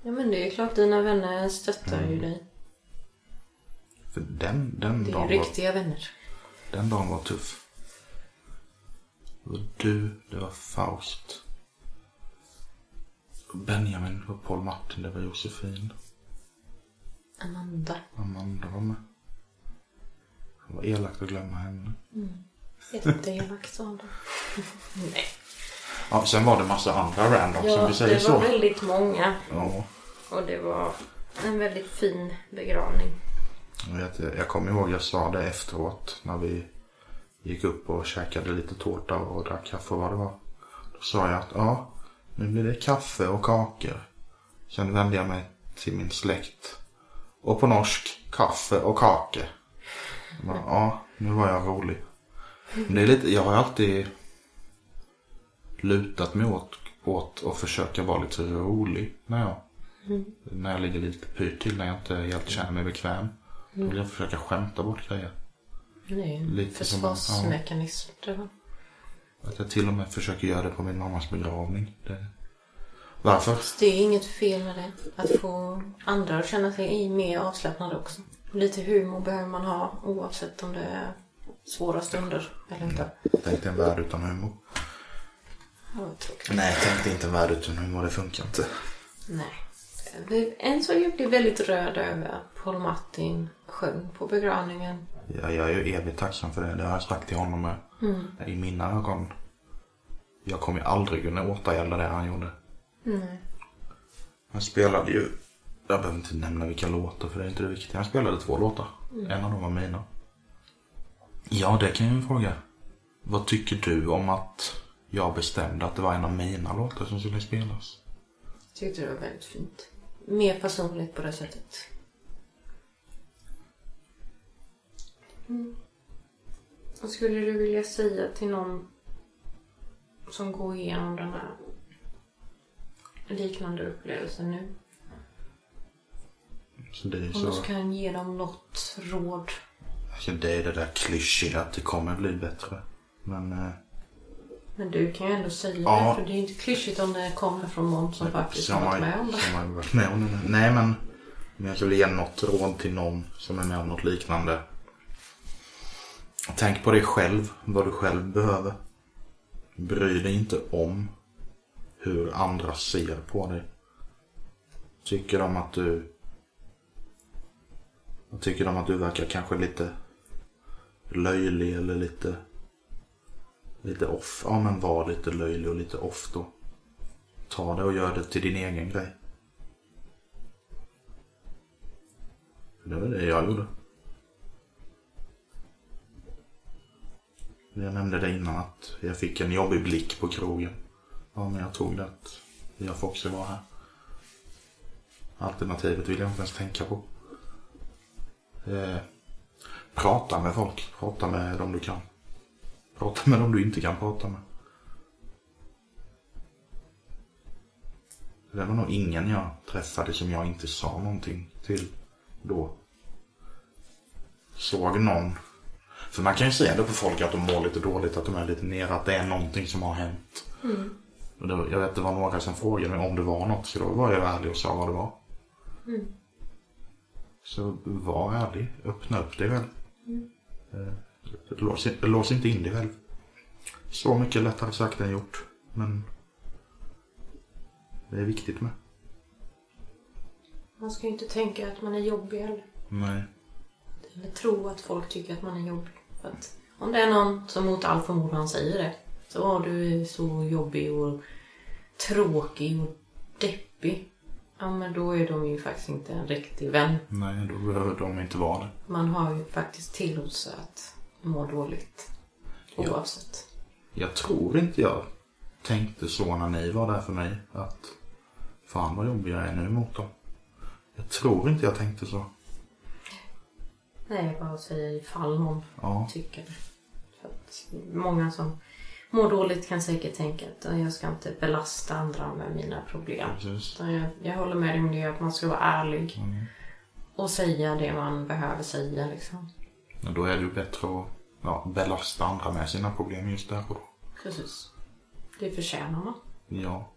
ja, men det är klart dina vänner stöttar ju dig. För den, den, Det är dagen ju var, riktiga vänner. den dagen var tuff. Det var du, det var Faust. Benjamin, det var Paul Martin, det var Josefin. Amanda. Amanda var med. Det var elakt att glömma henne. Jätteelakt sa du. Nej. Ja, sen var det massa andra random som Ja, vi säger det så. var väldigt många. Ja. Och det var en väldigt fin begravning. Jag, vet, jag kommer ihåg jag sa det efteråt när vi gick upp och käkade lite tårta och drack kaffe och vad det var. Då sa jag att ja, nu blir det kaffe och kakor. Sen vände jag mig till min släkt. Och på norsk, kaffe och kake. Bara, ja, nu var jag rolig. Men det är lite, jag har alltid lutat mig åt, åt att försöka vara lite rolig när jag, när jag ligger lite pyrt till, när jag inte helt känner mig bekväm. Då vill jag försöka skämta bort grejer. Det är ju en Lite som försvarsmekanism. tror jag. Att jag till och med försöker göra det på min mammas begravning. Det... Varför? Det är inget fel med det. Att få andra att känna sig mer avslappnade också. Lite humor behöver man ha oavsett om det är svåra stunder eller inte. Tänk dig en värld utan humor. Ja. Nej, tänk dig inte en värld utan humor. Det funkar inte. Nej. En sak jag blev väldigt rörd över Paul Martin sjöng på begravningen. Jag, jag är ju evigt tacksam för det. Det har jag sagt till honom med. I mina ögon. Jag kommer ju aldrig kunna återgälda det han gjorde. Nej. Han spelade ju. Jag behöver inte nämna vilka låtar för det är inte det viktiga. Han spelade två låtar. En av dem var mina. Ja, det kan jag ju fråga. Vad tycker du om att jag bestämde att det var en av mina låtar som skulle spelas? Tyckte det var väldigt fint. Mer personligt på det sättet. Mm. Vad skulle du vilja säga till någon som går igenom den här liknande upplevelsen nu? Så det är Om så... du kan ge dem något råd. Alltså, det är det där klyschiga att det kommer bli bättre. Men... Eh, Men du kan ju ändå säga Ja. det, för det är inte klyschigt om det kommer från någon som faktiskt har varit med om det. Som har varit med om det. Nej men. Om jag skulle ge något råd till någon som är med om något liknande. Tänk på dig själv. Vad du själv behöver. Bry dig inte om hur andra ser på dig. Tycker de att du... Tycker de att du verkar kanske lite löjlig eller lite... Lite off. Ja men var lite löjlig och lite off då. Ta det och gör det till din egen grej. Det var det jag gjorde. Jag nämnde det innan att jag fick en jobbig blick på krogen. Ja, men jag tog det att jag får också vara här. Alternativet vill jag inte ens tänka på. Eh, prata med folk. Prata med dem du kan. Prata med dem du inte kan prata med. Det var nog ingen jag träffade som jag inte sa någonting till då. Såg någon. För man kan ju säga det på folk att de mår lite dåligt, att de är lite nere, att det är någonting som har hänt. Och det, jag vet det var några som frågade mig om det var något, så då var jag ärlig och sa vad det var. Så var ärlig, öppna upp dig själv. Eh, Lås, lås inte in dig själv. Så mycket lättare sagt än gjort, men det är viktigt med. Man ska ju inte tänka att man är jobbig heller. Nej. Eller tro att folk tycker att man är jobbig. Att om det är någon som mot all förmodan säger det. Så var du är så jobbig och tråkig och deppig. Ja men då är de ju faktiskt inte en riktig vän. Nej, då behöver de inte vara det. Man har ju faktiskt tillåtelse att må dåligt. Oavsett. Jag tror inte jag tänkte så när ni var där för mig. Att fan vad jobbig jag är nu mot dem. Jag tror inte jag tänkte så. Nej, bara säga ifall någon Ja. tycker det. För att många som mår dåligt kan säkert tänka att "Ja, jag ska inte belasta andra med mina problem. Jag, jag håller med dig om det, att man ska vara ärlig. Mm. Och säga det man behöver säga liksom. Och då är det ju bättre att ja, belasta andra med sina problem just där och då. Precis. Det förtjänar man. Ja.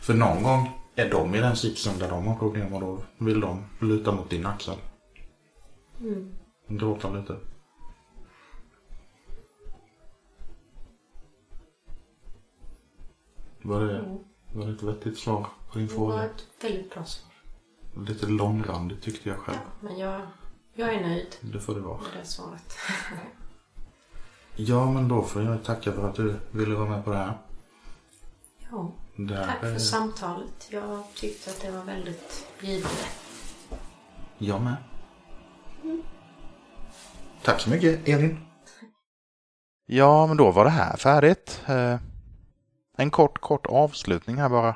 För någon gång är de i den sitsen där de har problem och då vill de luta mot din axel. Gråta lite. Var det, var det ett vettigt svar på din Det var fråga? ett väldigt bra svar. Lite långrandigt tyckte jag själv. Men jag, jag är nöjd Det får det vara. med det svaret. Ja, men då får jag tacka för att du ville vara med på det här. ja, Där, Tack för eh, samtalet. Jag tyckte att det var väldigt givande. Jag med. Tack så mycket, Elin. Ja, men då var det här färdigt. Eh, en kort, kort avslutning här bara.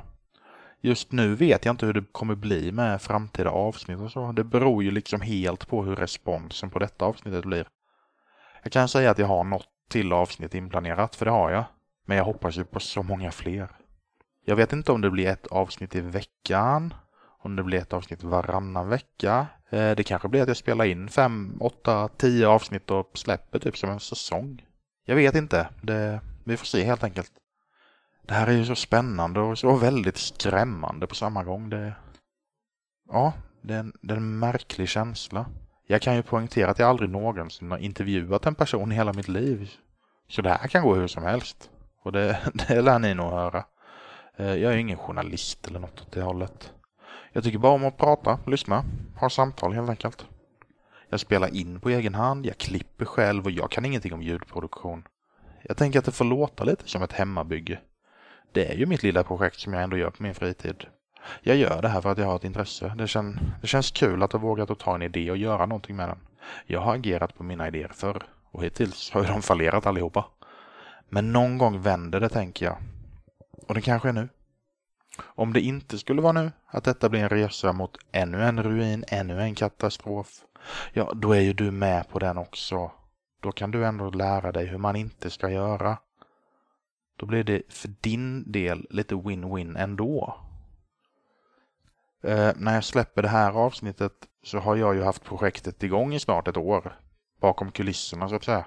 Just nu vet jag inte hur det kommer bli med framtida avsnitt och så. Det beror ju liksom helt på hur responsen på detta avsnittet blir. Jag kan säga att jag har något till avsnitt inplanerat, för det har jag. Men jag hoppas ju på så många fler. Jag vet inte om det blir ett avsnitt i veckan, om det blir ett avsnitt varannan vecka. Eh, det kanske blir att jag spelar in fem, åtta, tio avsnitt och släpper typ som en säsong. Jag vet inte. Det, vi får se helt enkelt. Det här är ju så spännande och så väldigt skrämmande på samma gång. Det, ja, det är, en, det är en märklig känsla. Jag kan ju poängtera att jag aldrig någonsin har intervjuat en person i hela mitt liv. Så det här kan gå hur som helst. Och det, det lär ni nog höra. Eh, jag är ingen journalist eller något åt det hållet. Jag tycker bara om att prata, lyssna, ha samtal helt enkelt. Jag spelar in på egen hand, jag klipper själv och jag kan ingenting om ljudproduktion. Jag tänker att det får låta lite som ett hemmabygge. Det är ju mitt lilla projekt som jag ändå gör på min fritid. Jag gör det här för att jag har ett intresse. Det, kän, det känns kul att ha vågat att ta en idé och göra någonting med den. Jag har agerat på mina idéer förr och hittills har ju de fallerat allihopa. Men någon gång vänder det tänker jag. Och det kanske är nu. Om det inte skulle vara nu, att detta blir en resa mot ännu en ruin, ännu en katastrof, ja, då är ju du med på den också. Då kan du ändå lära dig hur man inte ska göra. Då blir det för din del lite win-win ändå. Eh, när jag släpper det här avsnittet så har jag ju haft projektet igång i snart ett år. Bakom kulisserna så att säga.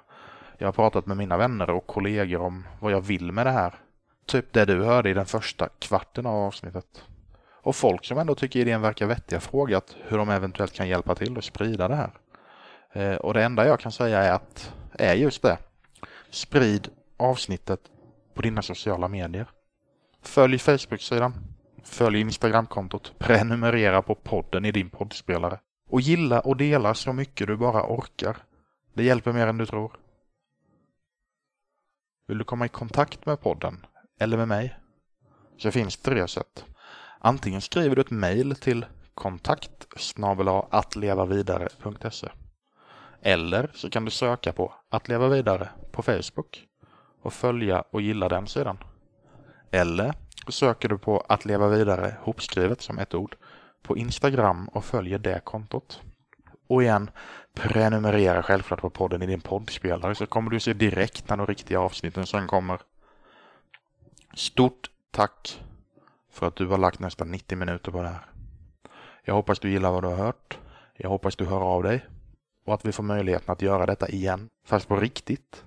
Jag har pratat med mina vänner och kollegor om vad jag vill med det här. Typ det du hörde i den första kvarten av avsnittet. Och folk som ändå tycker idén verkar vettig har frågat hur de eventuellt kan hjälpa till och sprida det här. Eh, och det enda jag kan säga är att, är just det. Sprid avsnittet på dina sociala medier. Följ Facebook-sidan. Följ Instagramkontot. Prenumerera på podden i din poddspelare. Och gilla och dela så mycket du bara orkar. Det hjälper mer än du tror. Vill du komma i kontakt med podden eller med mig så finns det tre sätt. Antingen skriver du ett mejl till kontakt attlevavidare.se eller så kan du söka på Att leva vidare på Facebook och följa och gilla den sidan. Eller så söker du på Att leva vidare hopskrivet som ett ord på Instagram och följer det kontot. Och igen, prenumerera självklart på podden i din poddspelare så kommer du se direkt när de riktiga avsnitten sen kommer. Stort tack för att du har lagt nästan 90 minuter på det här. Jag hoppas du gillar vad du har hört. Jag hoppas du hör av dig och att vi får möjligheten att göra detta igen, fast på riktigt.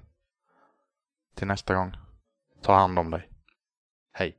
Till nästa gång, ta hand om dig. Hej!